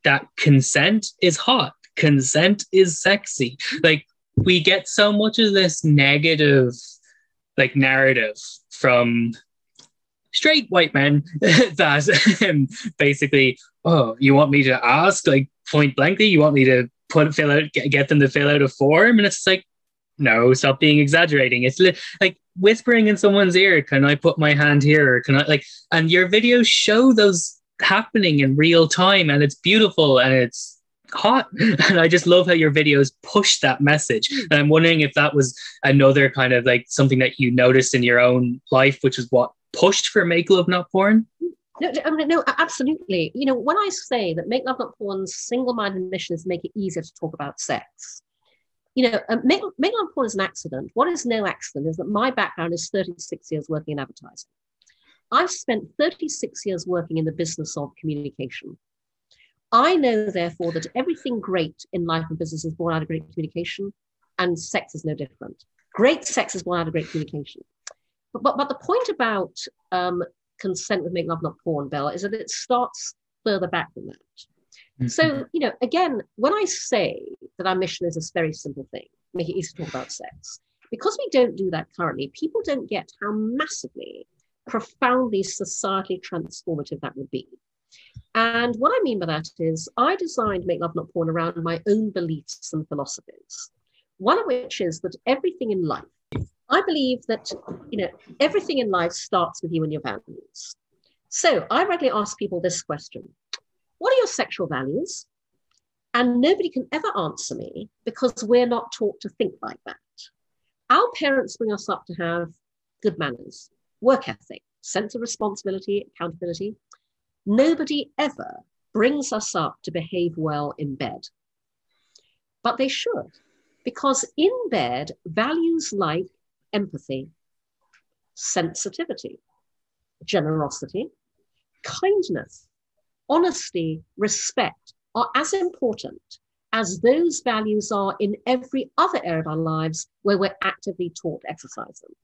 [SPEAKER 1] that consent is hot consent is sexy. Like we get so much of this negative like narrative from straight white men that um, basically, oh, you want me to ask like point blankly? You want me to put fill out get, them to fill out a form? And it's like, no, stop being exaggerating. It's li- like whispering in someone's ear. Can I put my hand here? Can I like? And your videos show those happening in real time, and it's beautiful and it's hot and i just love how your videos push that message and i'm wondering if that was another kind of like something that you noticed in your own life which is what pushed for make love not porn
[SPEAKER 2] no, no, absolutely. You know, when I say that Make Love Not Porn's single-minded mission is to make it easier to talk about sex, you know, um, make, make Love Porn is an accident. What is no accident is that my background is 36 years working in advertising. I've spent 36 years working in the business of communication. I know, therefore, that everything great in life and business is born out of great communication, and sex is no different. Great sex is born out of great communication. But, but, but the point about um, consent with Make Love Not Porn, Belle, is that it starts further back than that. Mm-hmm. So, you know, again, when I say that our mission is a very simple thing, make it easy to talk about sex, because we don't do that currently, people don't get how massively, profoundly societally transformative that would be. And what I mean by that is, I designed Make Love Not Porn around my own beliefs and philosophies. One of which is that everything in life, I believe that you know everything in life starts with you and your values. So I regularly ask people this question: What are your sexual values? And nobody can ever answer me because we're not taught to think like that. Our parents bring us up to have good manners, work ethic, sense of responsibility, accountability. Nobody ever brings us up to behave well in bed. But they should, because in bed, values like empathy, sensitivity, generosity, kindness, honesty, respect are as important as those values are in every other area of our lives where we're actively taught to exercise them.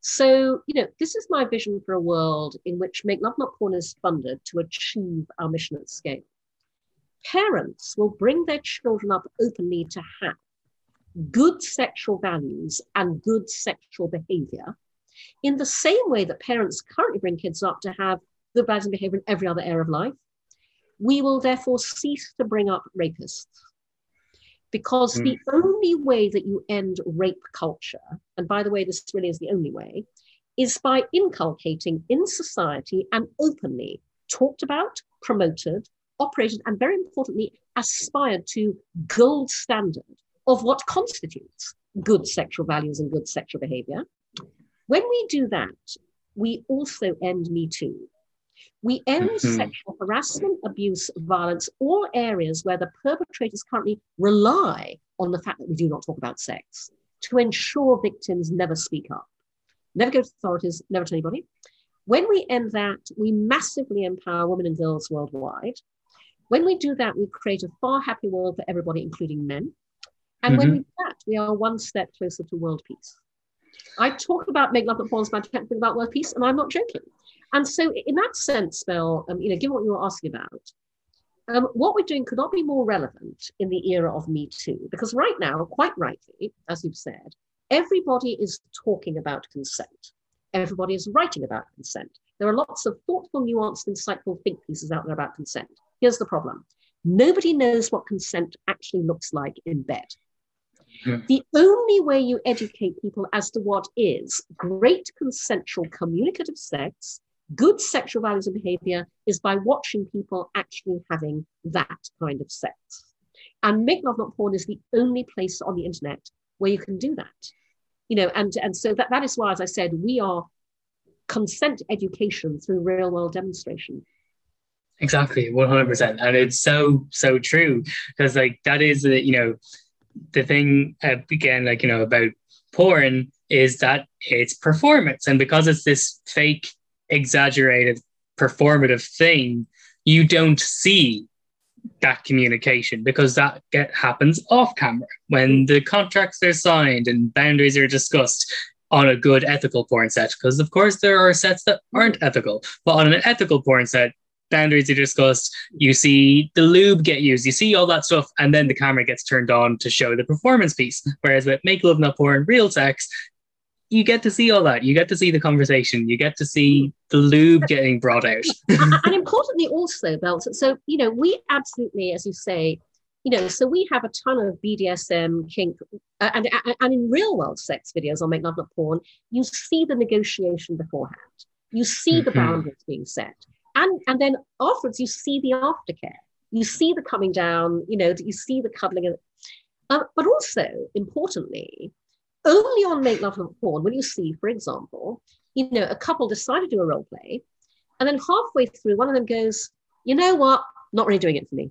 [SPEAKER 2] So, you know, this is my vision for a world in which Make Love Not Porn is funded to achieve our mission at scale. Parents will bring their children up openly to have good sexual values and good sexual behavior in the same way that parents currently bring kids up to have good values and behavior in every other area of life. We will therefore cease to bring up rapists because mm. the only way that you end rape culture, and by the way, this really is the only way, is by inculcating in society and openly talked about, promoted, operated, and very importantly, aspired to gold standard of what constitutes good sexual values and good sexual behavior. When we do that, we also end Me Too. We end mm-hmm. sexual harassment, abuse, violence, all areas where the perpetrators currently rely on the fact that we do not talk about sex to ensure victims never speak up, never go to authorities, never to anybody. When we end that, we massively empower women and girls worldwide. When we do that, we create a far happier world for everybody, including men. And mm-hmm. when we do that, we are one step closer to world peace. I talk about make love not porn my 10th thing about world peace, and I'm not joking. And so, in that sense, Belle, um, you know, given what you were asking about, um, what we're doing could not be more relevant in the era of Me Too, because right now, quite rightly, as you've said, everybody is talking about consent. Everybody is writing about consent. There are lots of thoughtful, nuanced, insightful think pieces out there about consent. Here's the problem nobody knows what consent actually looks like in bed. Yeah. The only way you educate people as to what is great consensual communicative sex good sexual values and behavior is by watching people actually having that kind of sex. And Make Love Not Porn is the only place on the internet where you can do that. You know, and, and so that, that is why, as I said, we are consent education through real world demonstration.
[SPEAKER 1] Exactly, 100%. And it's so, so true because, like, that is, you know, the thing, uh, again, like, you know, about porn is that it's performance. And because it's this fake exaggerated performative thing you don't see that communication because that get happens off camera when the contracts are signed and boundaries are discussed on a good ethical porn set because of course there are sets that aren't ethical but on an ethical porn set boundaries are discussed you see the lube get used you see all that stuff and then the camera gets turned on to show the performance piece whereas with make love not porn real sex you get to see all that. You get to see the conversation. You get to see the lube getting brought out.
[SPEAKER 2] and importantly, also, Belle. So you know, we absolutely, as you say, you know, so we have a ton of BDSM kink, uh, and and in real world sex videos on Make Love Not Porn, you see the negotiation beforehand. You see the mm-hmm. boundaries being set, and and then afterwards you see the aftercare. You see the coming down. You know, you see the cuddling. Uh, but also importantly, only on Make Love Not Porn will you see, for example, you know, a couple decide to do a role play, and then halfway through, one of them goes, you know what, not really doing it for me.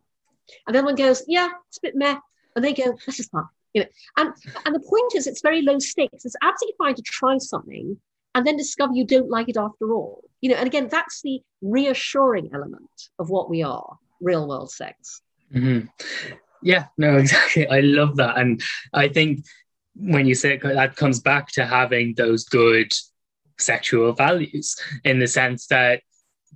[SPEAKER 2] And then one goes, yeah, it's a bit meh. And they go, this is fun. You know, and, and the point is, it's very low stakes. It's absolutely fine to try something and then discover you don't like it after all. You know, and again, that's the reassuring element of what we are, real world sex.
[SPEAKER 1] Mm-hmm. Yeah, no, exactly. I love that. And I think when you say that comes back to having those good sexual values in the sense that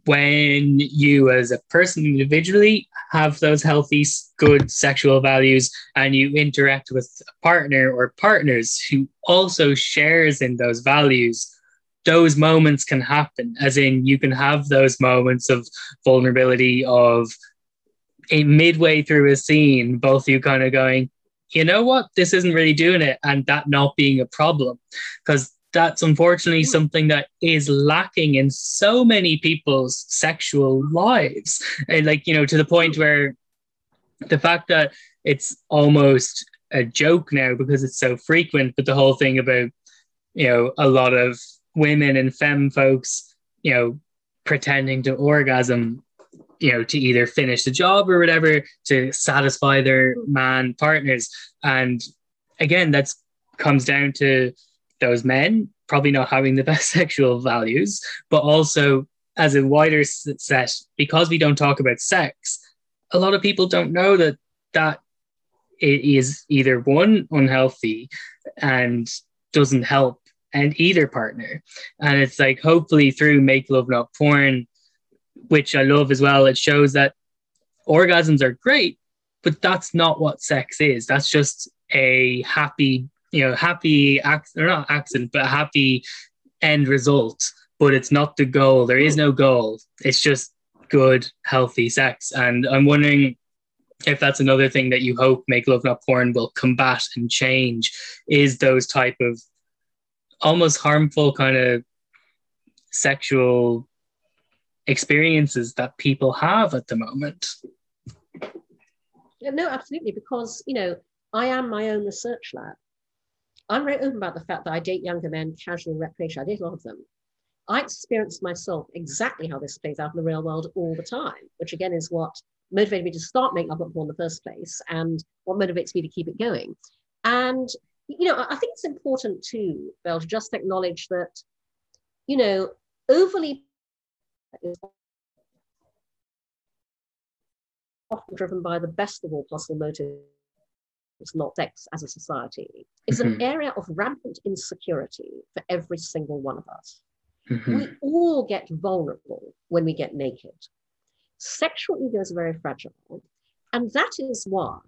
[SPEAKER 1] when you as a person individually have those healthy good sexual values and you interact with a partner or partners who also shares in those values those moments can happen as in you can have those moments of vulnerability of a midway through a scene both you kind of going you know what, this isn't really doing it, and that not being a problem. Because that's unfortunately hmm. something that is lacking in so many people's sexual lives. And like, you know, to the point where the fact that it's almost a joke now because it's so frequent, but the whole thing about, you know, a lot of women and femme folks, you know, pretending to orgasm you know to either finish the job or whatever to satisfy their man partners. And again that's comes down to those men probably not having the best sexual values but also as a wider set because we don't talk about sex a lot of people don't know that that is either one unhealthy and doesn't help and either partner and it's like hopefully through make love not porn which I love as well. It shows that orgasms are great, but that's not what sex is. That's just a happy, you know, happy accident, or not accident, but a happy end result. But it's not the goal. There is no goal. It's just good, healthy sex. And I'm wondering if that's another thing that you hope Make Love Not Porn will combat and change is those type of almost harmful kind of sexual experiences that people have at the moment.
[SPEAKER 2] No, absolutely, because you know, I am my own research lab. I'm very open about the fact that I date younger men casually recreationally. I date a lot of them. I experience myself exactly how this plays out in the real world all the time, which again is what motivated me to start making up porn in the first place and what motivates me to keep it going. And you know, I think it's important too, Belle, to just acknowledge that, you know, overly is often driven by the best of all possible motives, not sex as a society, is mm-hmm. an area of rampant insecurity for every single one of us. Mm-hmm. We all get vulnerable when we get naked. Sexual ego is very fragile. And that is why,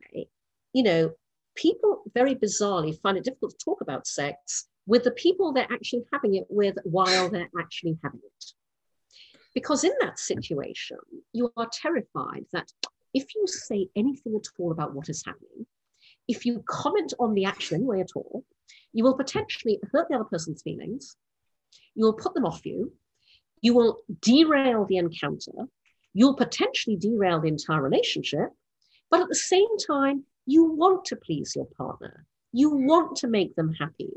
[SPEAKER 2] you know, people very bizarrely find it difficult to talk about sex with the people they're actually having it with while they're actually having it. Because in that situation, you are terrified that if you say anything at all about what is happening, if you comment on the action anyway at all, you will potentially hurt the other person's feelings. You will put them off you. You will derail the encounter. You'll potentially derail the entire relationship. But at the same time, you want to please your partner. You want to make them happy.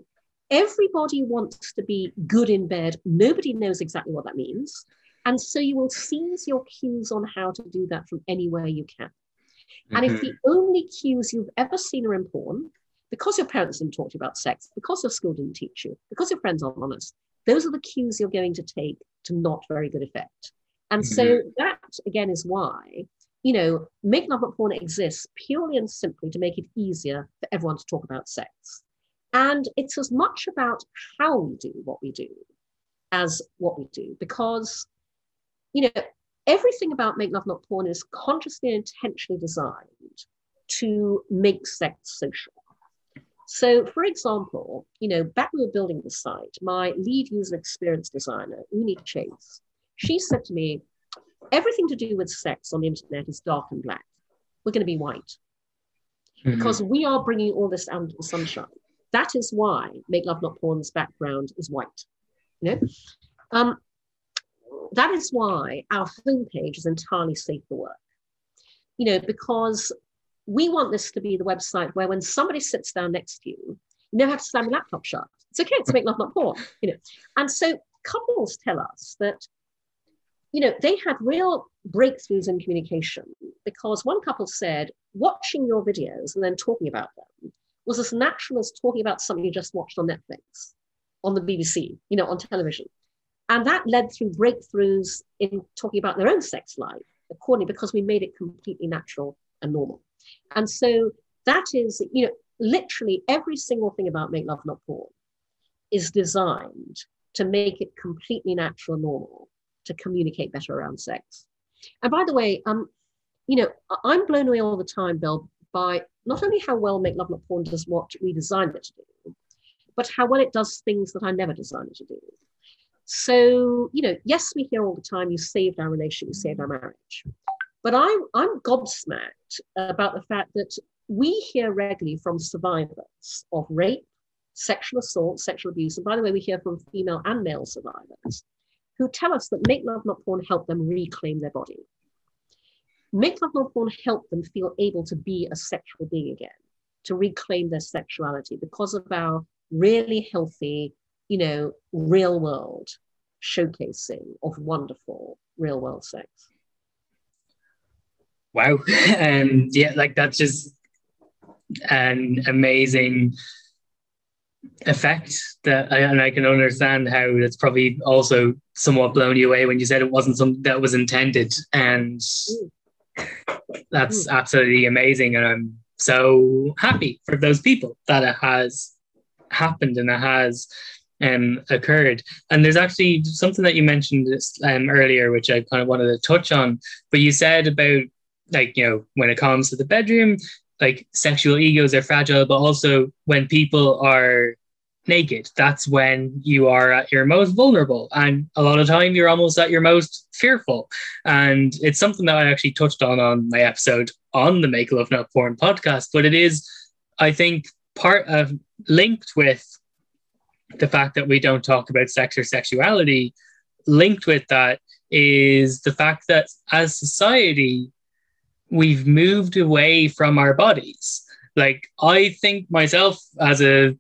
[SPEAKER 2] Everybody wants to be good in bed. Nobody knows exactly what that means. And so you will seize your cues on how to do that from anywhere you can. Mm-hmm. And if the mm-hmm. only cues you've ever seen are in porn, because your parents didn't talk to you about sex, because your school didn't teach you, because your friends aren't honest, those are the cues you're going to take to not very good effect. And so mm-hmm. that again is why, you know, Make Love Not Porn exists purely and simply to make it easier for everyone to talk about sex. And it's as much about how we do what we do as what we do, because, you know, everything about Make Love Not Porn is consciously and intentionally designed to make sex social. So, for example, you know, back when we were building the site, my lead user experience designer, Uni Chase, she said to me, everything to do with sex on the internet is dark and black. We're going to be white mm-hmm. because we are bringing all this out into the sunshine. That is why Make Love Not Porn's background is white. You know, um, that is why our homepage is entirely safe for work. You know, because we want this to be the website where when somebody sits down next to you, you never have to slam your laptop shut. It's okay to make love not porn, you know. And so couples tell us that, you know, they had real breakthroughs in communication because one couple said watching your videos and then talking about them was as natural as talking about something you just watched on Netflix, on the BBC, you know, on television. And that led through breakthroughs in talking about their own sex life, accordingly, because we made it completely natural and normal. And so that is, you know, literally every single thing about Make Love Not Porn is designed to make it completely natural and normal to communicate better around sex. And by the way, um, you know, I'm blown away all the time, Belle, by not only how well Make Love Not Porn does what we designed it to do, but how well it does things that I never designed it to do. So, you know, yes, we hear all the time, you saved our relationship, you saved our marriage. But I'm, I'm gobsmacked about the fact that we hear regularly from survivors of rape, sexual assault, sexual abuse. And by the way, we hear from female and male survivors who tell us that Make Love Not Porn help them reclaim their body. Make Love Not Porn help them feel able to be a sexual being again, to reclaim their sexuality because of our really healthy, you know, real world showcasing of wonderful real world sex
[SPEAKER 1] wow and um, yeah like that's just an amazing effect that I, and I can understand how that's probably also somewhat blown you away when you said it wasn't something that was intended and that's absolutely amazing and I'm so happy for those people that it has happened and it has um, occurred. And there's actually something that you mentioned um, earlier, which I kind of wanted to touch on. But you said about like you know when it comes to the bedroom like sexual egos are fragile but also when people are naked that's when you are at your most vulnerable. And a lot of time you're almost at your most fearful. And it's something that i actually touched on on my episode on the make love not porn podcast but it is i think part of linked with the fact that we don't talk about sex or sexuality linked with that is the fact that as society we've moved away from our bodies. Like I think myself as a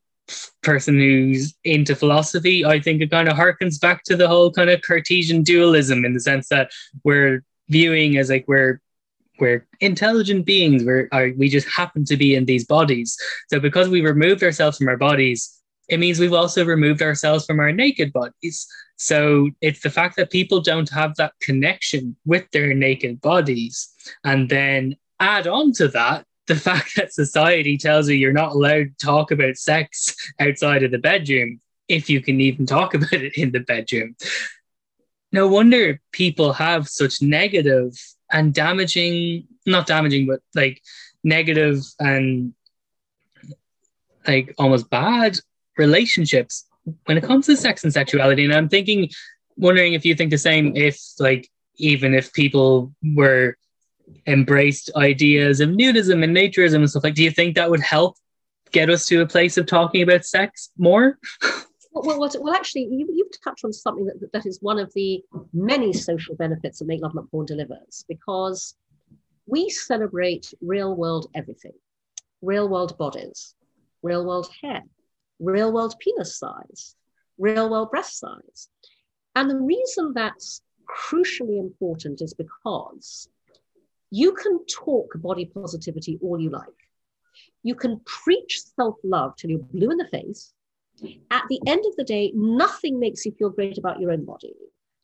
[SPEAKER 1] person who's into philosophy, I think it kind of harkens back to the whole kind of Cartesian dualism in the sense that we're viewing as like we're we're intelligent beings. We're are, we just happen to be in these bodies. So because we removed ourselves from our bodies, it means we've also removed ourselves from our naked bodies. So it's the fact that people don't have that connection with their naked bodies. And then add on to that the fact that society tells you you're not allowed to talk about sex outside of the bedroom, if you can even talk about it in the bedroom. No wonder people have such negative and damaging, not damaging, but like negative and like almost bad relationships when it comes to sex and sexuality, and I'm thinking, wondering if you think the same, if like even if people were embraced ideas of nudism and naturism and stuff like, do you think that would help get us to a place of talking about sex more?
[SPEAKER 2] Well, well, well, actually, you, you've touched on something that, that is one of the many social benefits that Make Love Not Porn delivers because we celebrate real world everything, real world bodies, real world hair, real world penis size, real world breast size. And the reason that's crucially important is because you can talk body positivity all you like. You can preach self love till you're blue in the face. At the end of the day, nothing makes you feel great about your own body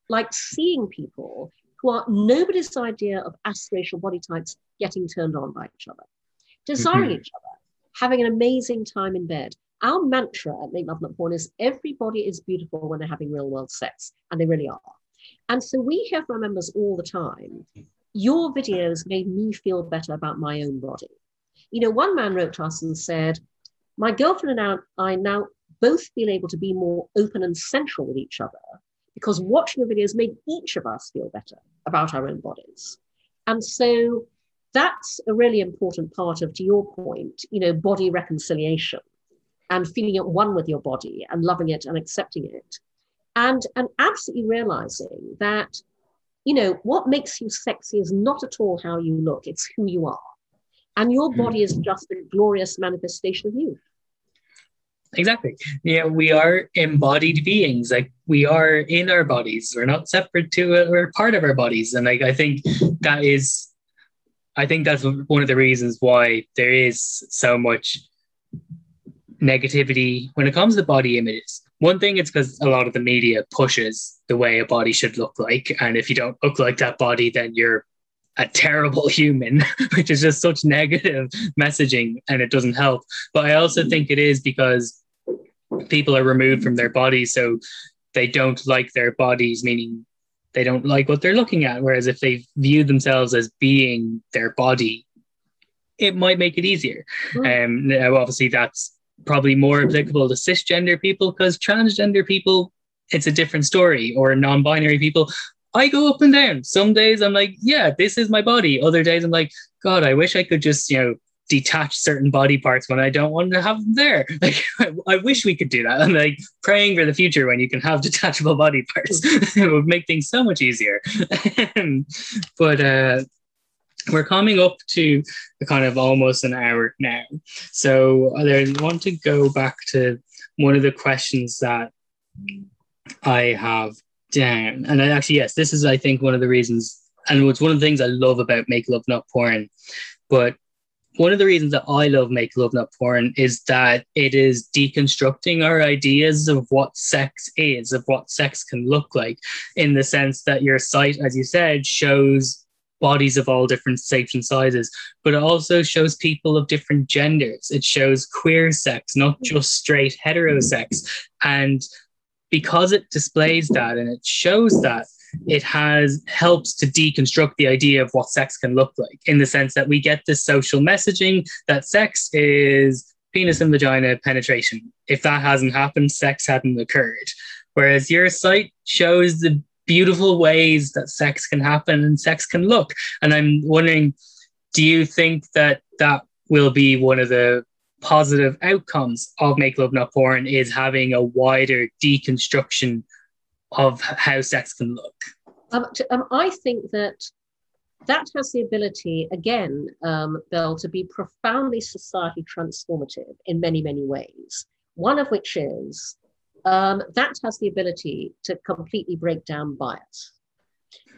[SPEAKER 2] like seeing people who are nobody's idea of aspirational body types getting turned on by each other, desiring mm-hmm. each other, having an amazing time in bed. Our mantra at Make Love Not Porn is everybody is beautiful when they're having real world sex, and they really are. And so we hear from our members all the time your videos made me feel better about my own body. You know, one man wrote to us and said, My girlfriend and I now both feel able to be more open and central with each other because watching your videos made each of us feel better about our own bodies. And so that's a really important part of, to your point, you know, body reconciliation and feeling at one with your body and loving it and accepting it. And, and absolutely realizing that, you know, what makes you sexy is not at all how you look, it's who you are. And your hmm. body is just a glorious manifestation of you.
[SPEAKER 1] Exactly. Yeah, we are embodied beings. Like we are in our bodies. We're not separate to it. We're part of our bodies. And like I think that is I think that's one of the reasons why there is so much negativity when it comes to body images. One thing it's because a lot of the media pushes the way a body should look like. And if you don't look like that body, then you're a terrible human, which is just such negative messaging and it doesn't help. But I also think it is because people are removed from their bodies. So they don't like their bodies, meaning they don't like what they're looking at. Whereas if they view themselves as being their body, it might make it easier. Mm. Um, now, obviously, that's probably more applicable to cisgender people because transgender people, it's a different story, or non binary people. I go up and down. Some days I'm like, yeah, this is my body. Other days I'm like, God, I wish I could just, you know, detach certain body parts when I don't want to have them there. Like I, I wish we could do that. I'm like praying for the future when you can have detachable body parts. it would make things so much easier. but uh we're coming up to kind of almost an hour now. So I want to go back to one of the questions that I have down. And I actually, yes, this is, I think, one of the reasons, and it's one of the things I love about Make Love Not Porn. But one of the reasons that I love Make Love Not Porn is that it is deconstructing our ideas of what sex is, of what sex can look like, in the sense that your site, as you said, shows bodies of all different shapes and sizes, but it also shows people of different genders. It shows queer sex, not just straight heterosex. And because it displays that and it shows that, it has helps to deconstruct the idea of what sex can look like in the sense that we get this social messaging that sex is penis and vagina penetration. If that hasn't happened, sex hadn't occurred. Whereas your site shows the beautiful ways that sex can happen and sex can look. And I'm wondering, do you think that that will be one of the positive outcomes of Make Love Not Porn is having a wider deconstruction of how sex can look?
[SPEAKER 2] Um, um, I think that that has the ability, again, um, Belle, to be profoundly society transformative in many, many ways. One of which is um, that has the ability to completely break down bias.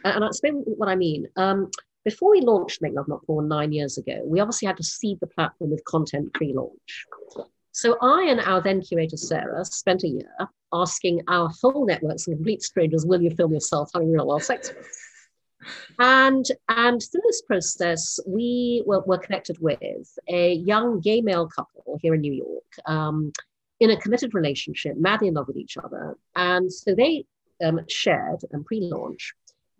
[SPEAKER 2] And, I'll explain what I mean. Um, before we launched Make Love Not Porn nine years ago, we obviously had to seed the platform with content pre launch. So I and our then curator, Sarah, spent a year asking our whole networks and complete strangers, will you film yourself having real world sex And, and through this process, we were, were, connected with a young gay male couple here in New York um, in a committed relationship, madly in love with each other. And so they um, shared and pre launch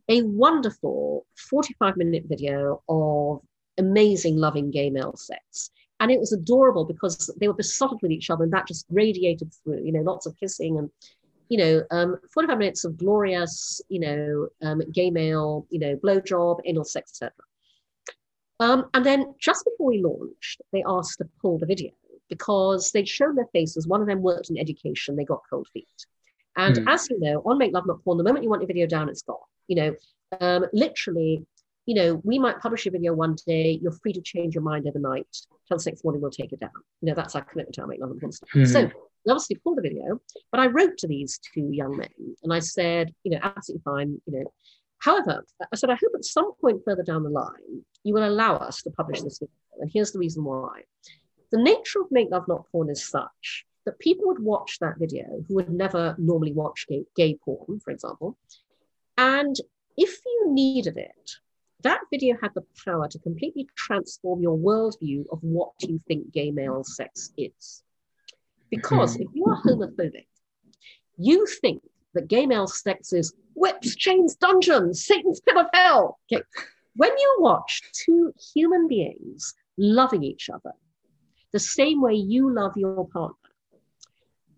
[SPEAKER 2] a wonderful 45 minute video of amazing loving gay male sex. And it was adorable because they were besotted with each other and that just radiated through you know lots of kissing and you know um, 45 minutes of glorious you know um, gay male you know blowjob anal sex etc um, and then just before we launched they asked to pull the video because they'd shown their faces one of them worked in education they got cold feet and mm. as you know on make love not porn the moment you want your video down it's gone you know um, literally you know, we might publish a video one day, you're free to change your mind overnight. Till the next morning, we'll take it down. You know, that's our commitment to our Make Love Not Porn stuff. Mm-hmm. So obviously pulled the video, but I wrote to these two young men and I said, you know, absolutely fine, you know. However, I said, I hope at some point further down the line, you will allow us to publish this video. And here's the reason why. The nature of Make Love Not Porn is such that people would watch that video who would never normally watch gay, gay porn, for example, and if you needed it, that video had the power to completely transform your worldview of what you think gay male sex is. Because if you are homophobic, you think that gay male sex is whips, chains, dungeons, Satan's pit of hell. Okay. When you watch two human beings loving each other the same way you love your partner,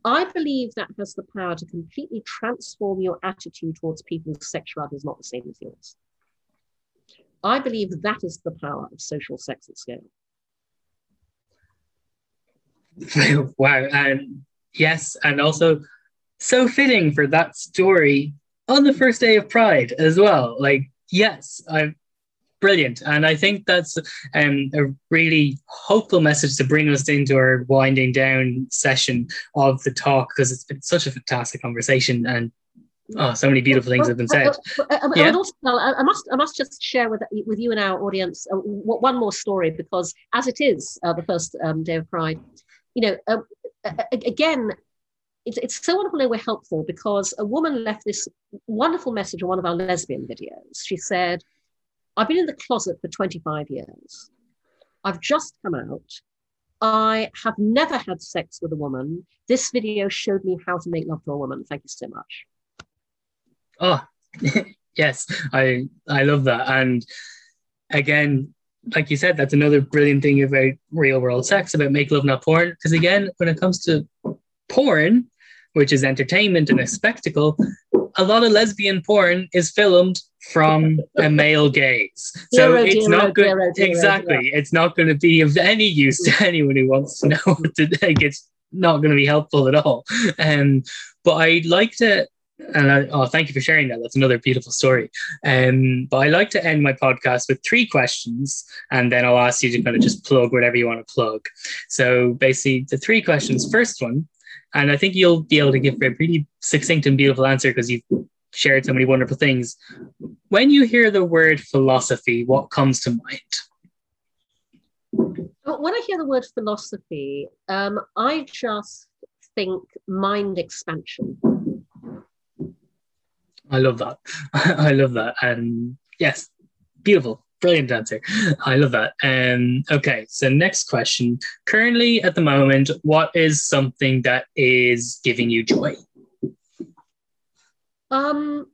[SPEAKER 2] I believe that has the power to completely transform your attitude towards people whose sexuality is not the same as yours. I believe that is the power of social sex at scale.
[SPEAKER 1] wow. And yes, and also so fitting for that story on the first day of Pride as well. Like, yes, I'm brilliant. And I think that's um, a really hopeful message to bring us into our winding down session of the talk because it's been such a fantastic conversation and Oh, so many beautiful things have been said.
[SPEAKER 2] yeah. also, I must, I must just share with with you and our audience uh, one more story because, as it is uh, the first um, day of Pride, you know, uh, again, it's, it's so wonderful that we're helpful because a woman left this wonderful message on one of our lesbian videos. She said, "I've been in the closet for 25 years. I've just come out. I have never had sex with a woman. This video showed me how to make love to a woman. Thank you so much."
[SPEAKER 1] Oh, yes, I I love that. And again, like you said, that's another brilliant thing about real world sex, about make love not porn. Because again, when it comes to porn, which is entertainment and a spectacle, a lot of lesbian porn is filmed from a male gaze. So it's not good. Exactly. It's not going to be of any use to anyone who wants to know what to like it's not going to be helpful at all. Um, but I'd like to and I, oh, thank you for sharing that. That's another beautiful story. Um, but I like to end my podcast with three questions, and then I'll ask you to kind of just plug whatever you want to plug. So basically, the three questions. First one, and I think you'll be able to give a pretty succinct and beautiful answer because you've shared so many wonderful things. When you hear the word philosophy, what comes to mind?
[SPEAKER 2] When I hear the word philosophy, um, I just think mind expansion
[SPEAKER 1] I love that. I love that. And yes, beautiful, brilliant answer. I love that. Um, okay, so next question. Currently, at the moment, what is something that is giving you joy?
[SPEAKER 2] Um,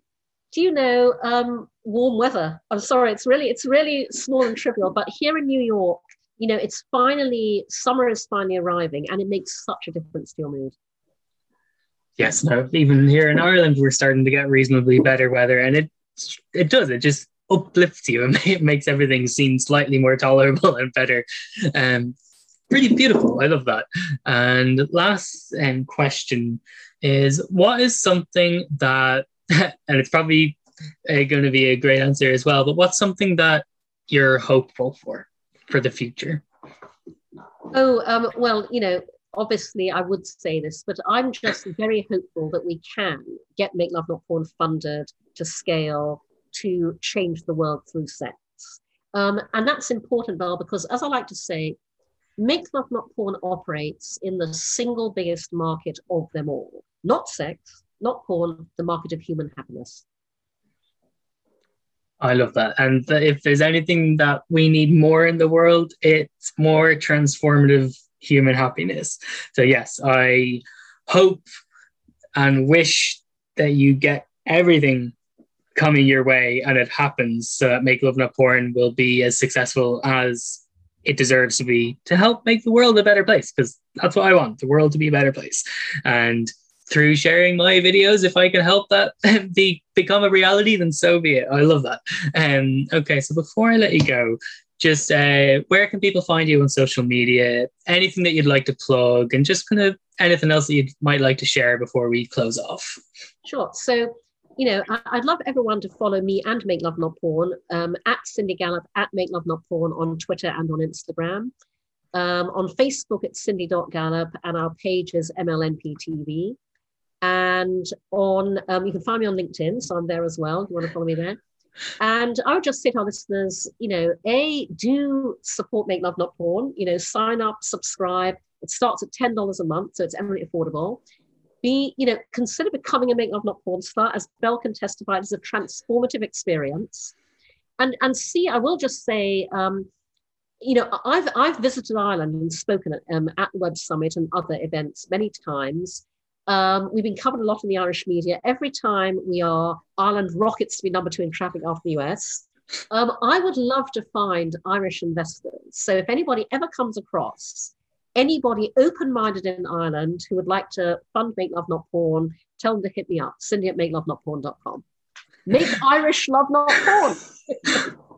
[SPEAKER 2] do you know um, warm weather? I'm sorry, it's really it's really small and trivial, but here in New York, you know, it's finally summer is finally arriving, and it makes such a difference to your mood
[SPEAKER 1] yes, no, even here in Ireland, we're starting to get reasonably better weather, and it it does. It just uplifts you and it makes everything seem slightly more tolerable and better. Um, pretty beautiful. I love that. And last um, question is, what is something that, and it's probably uh, going to be a great answer as well, but what's something that you're hopeful for for the future?
[SPEAKER 2] Oh, um, well, you know, obviously I would say this, but I'm just very hopeful that we can get Make Love Not Porn funded to scale to change the world through sex. Um, and that's important, Val, because as I like to say, Make Love Not Porn operates in the single biggest market of them all. Not sex, not porn, the market of human happiness.
[SPEAKER 1] I love that. And if there's anything that we need more in the world, it's more transformative human happiness. So, yes, I hope and wish that you get everything coming your way and it happens so that Make Love Not Porn will be as successful as it deserves to be to help make the world a better place because that's what I want the world to be a better place. And through sharing my videos, if I can help that be become a reality, then so be it. I love that. Um, okay, so before I let you go, just uh, where can people find you on social media? Anything that you'd like to plug, and just kind of anything else that you might like to share before we close off.
[SPEAKER 2] Sure. So, you know, I- would love everyone to follow me and Make Love Not Porn um, at Cindy Gallop, at Make Love Not Porn on Twitter and on Instagram. Um, on Facebook, it's Cindy.Gallop, and our page is MLNPTV. And on, um, you can find me on LinkedIn, so I'm there as well. If you want to follow me there. And I would just say to our listeners, you know, A, do support Make Love Not Porn, you know, sign up, subscribe. It starts at $10 a month, so it's eminently affordable. Be, you know, consider becoming a Make Love Not Porn star, as Belle can testify, a transformative experience. And and see, I will just say, um, you know, I've I've visited Ireland and spoken at, um, at the Web Summit and other events many times. Um, we've been covered a lot in the Irish media. Every time we are, Ireland rockets to be number two in traffic after the US. Um, I would love to find Irish investors. So if anybody ever comes across anybody open minded in Ireland who would like to fund Make Love Not Porn, tell them to hit me up, Cindy at makelovenotporn.com. Make Irish love not porn.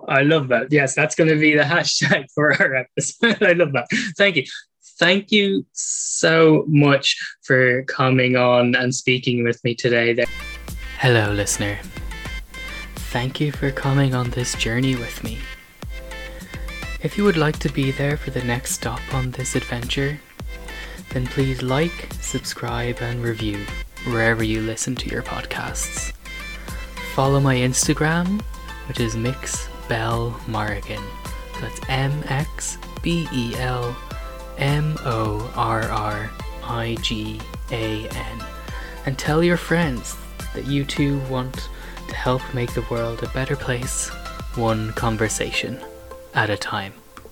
[SPEAKER 1] I love that. Yes, that's going to be the hashtag for our episode. I love that. Thank you. Thank you so much for coming on and speaking with me today. Hello, listener. Thank you for coming on this journey with me. If you would like to be there for the next stop on this adventure, then please like, subscribe, and review wherever you listen to your podcasts. Follow my Instagram, which is Mix Bell Morrigan. That's M X B E L M O R R I G A N. And tell your friends that you too want to help make the world a better place, one conversation at a time.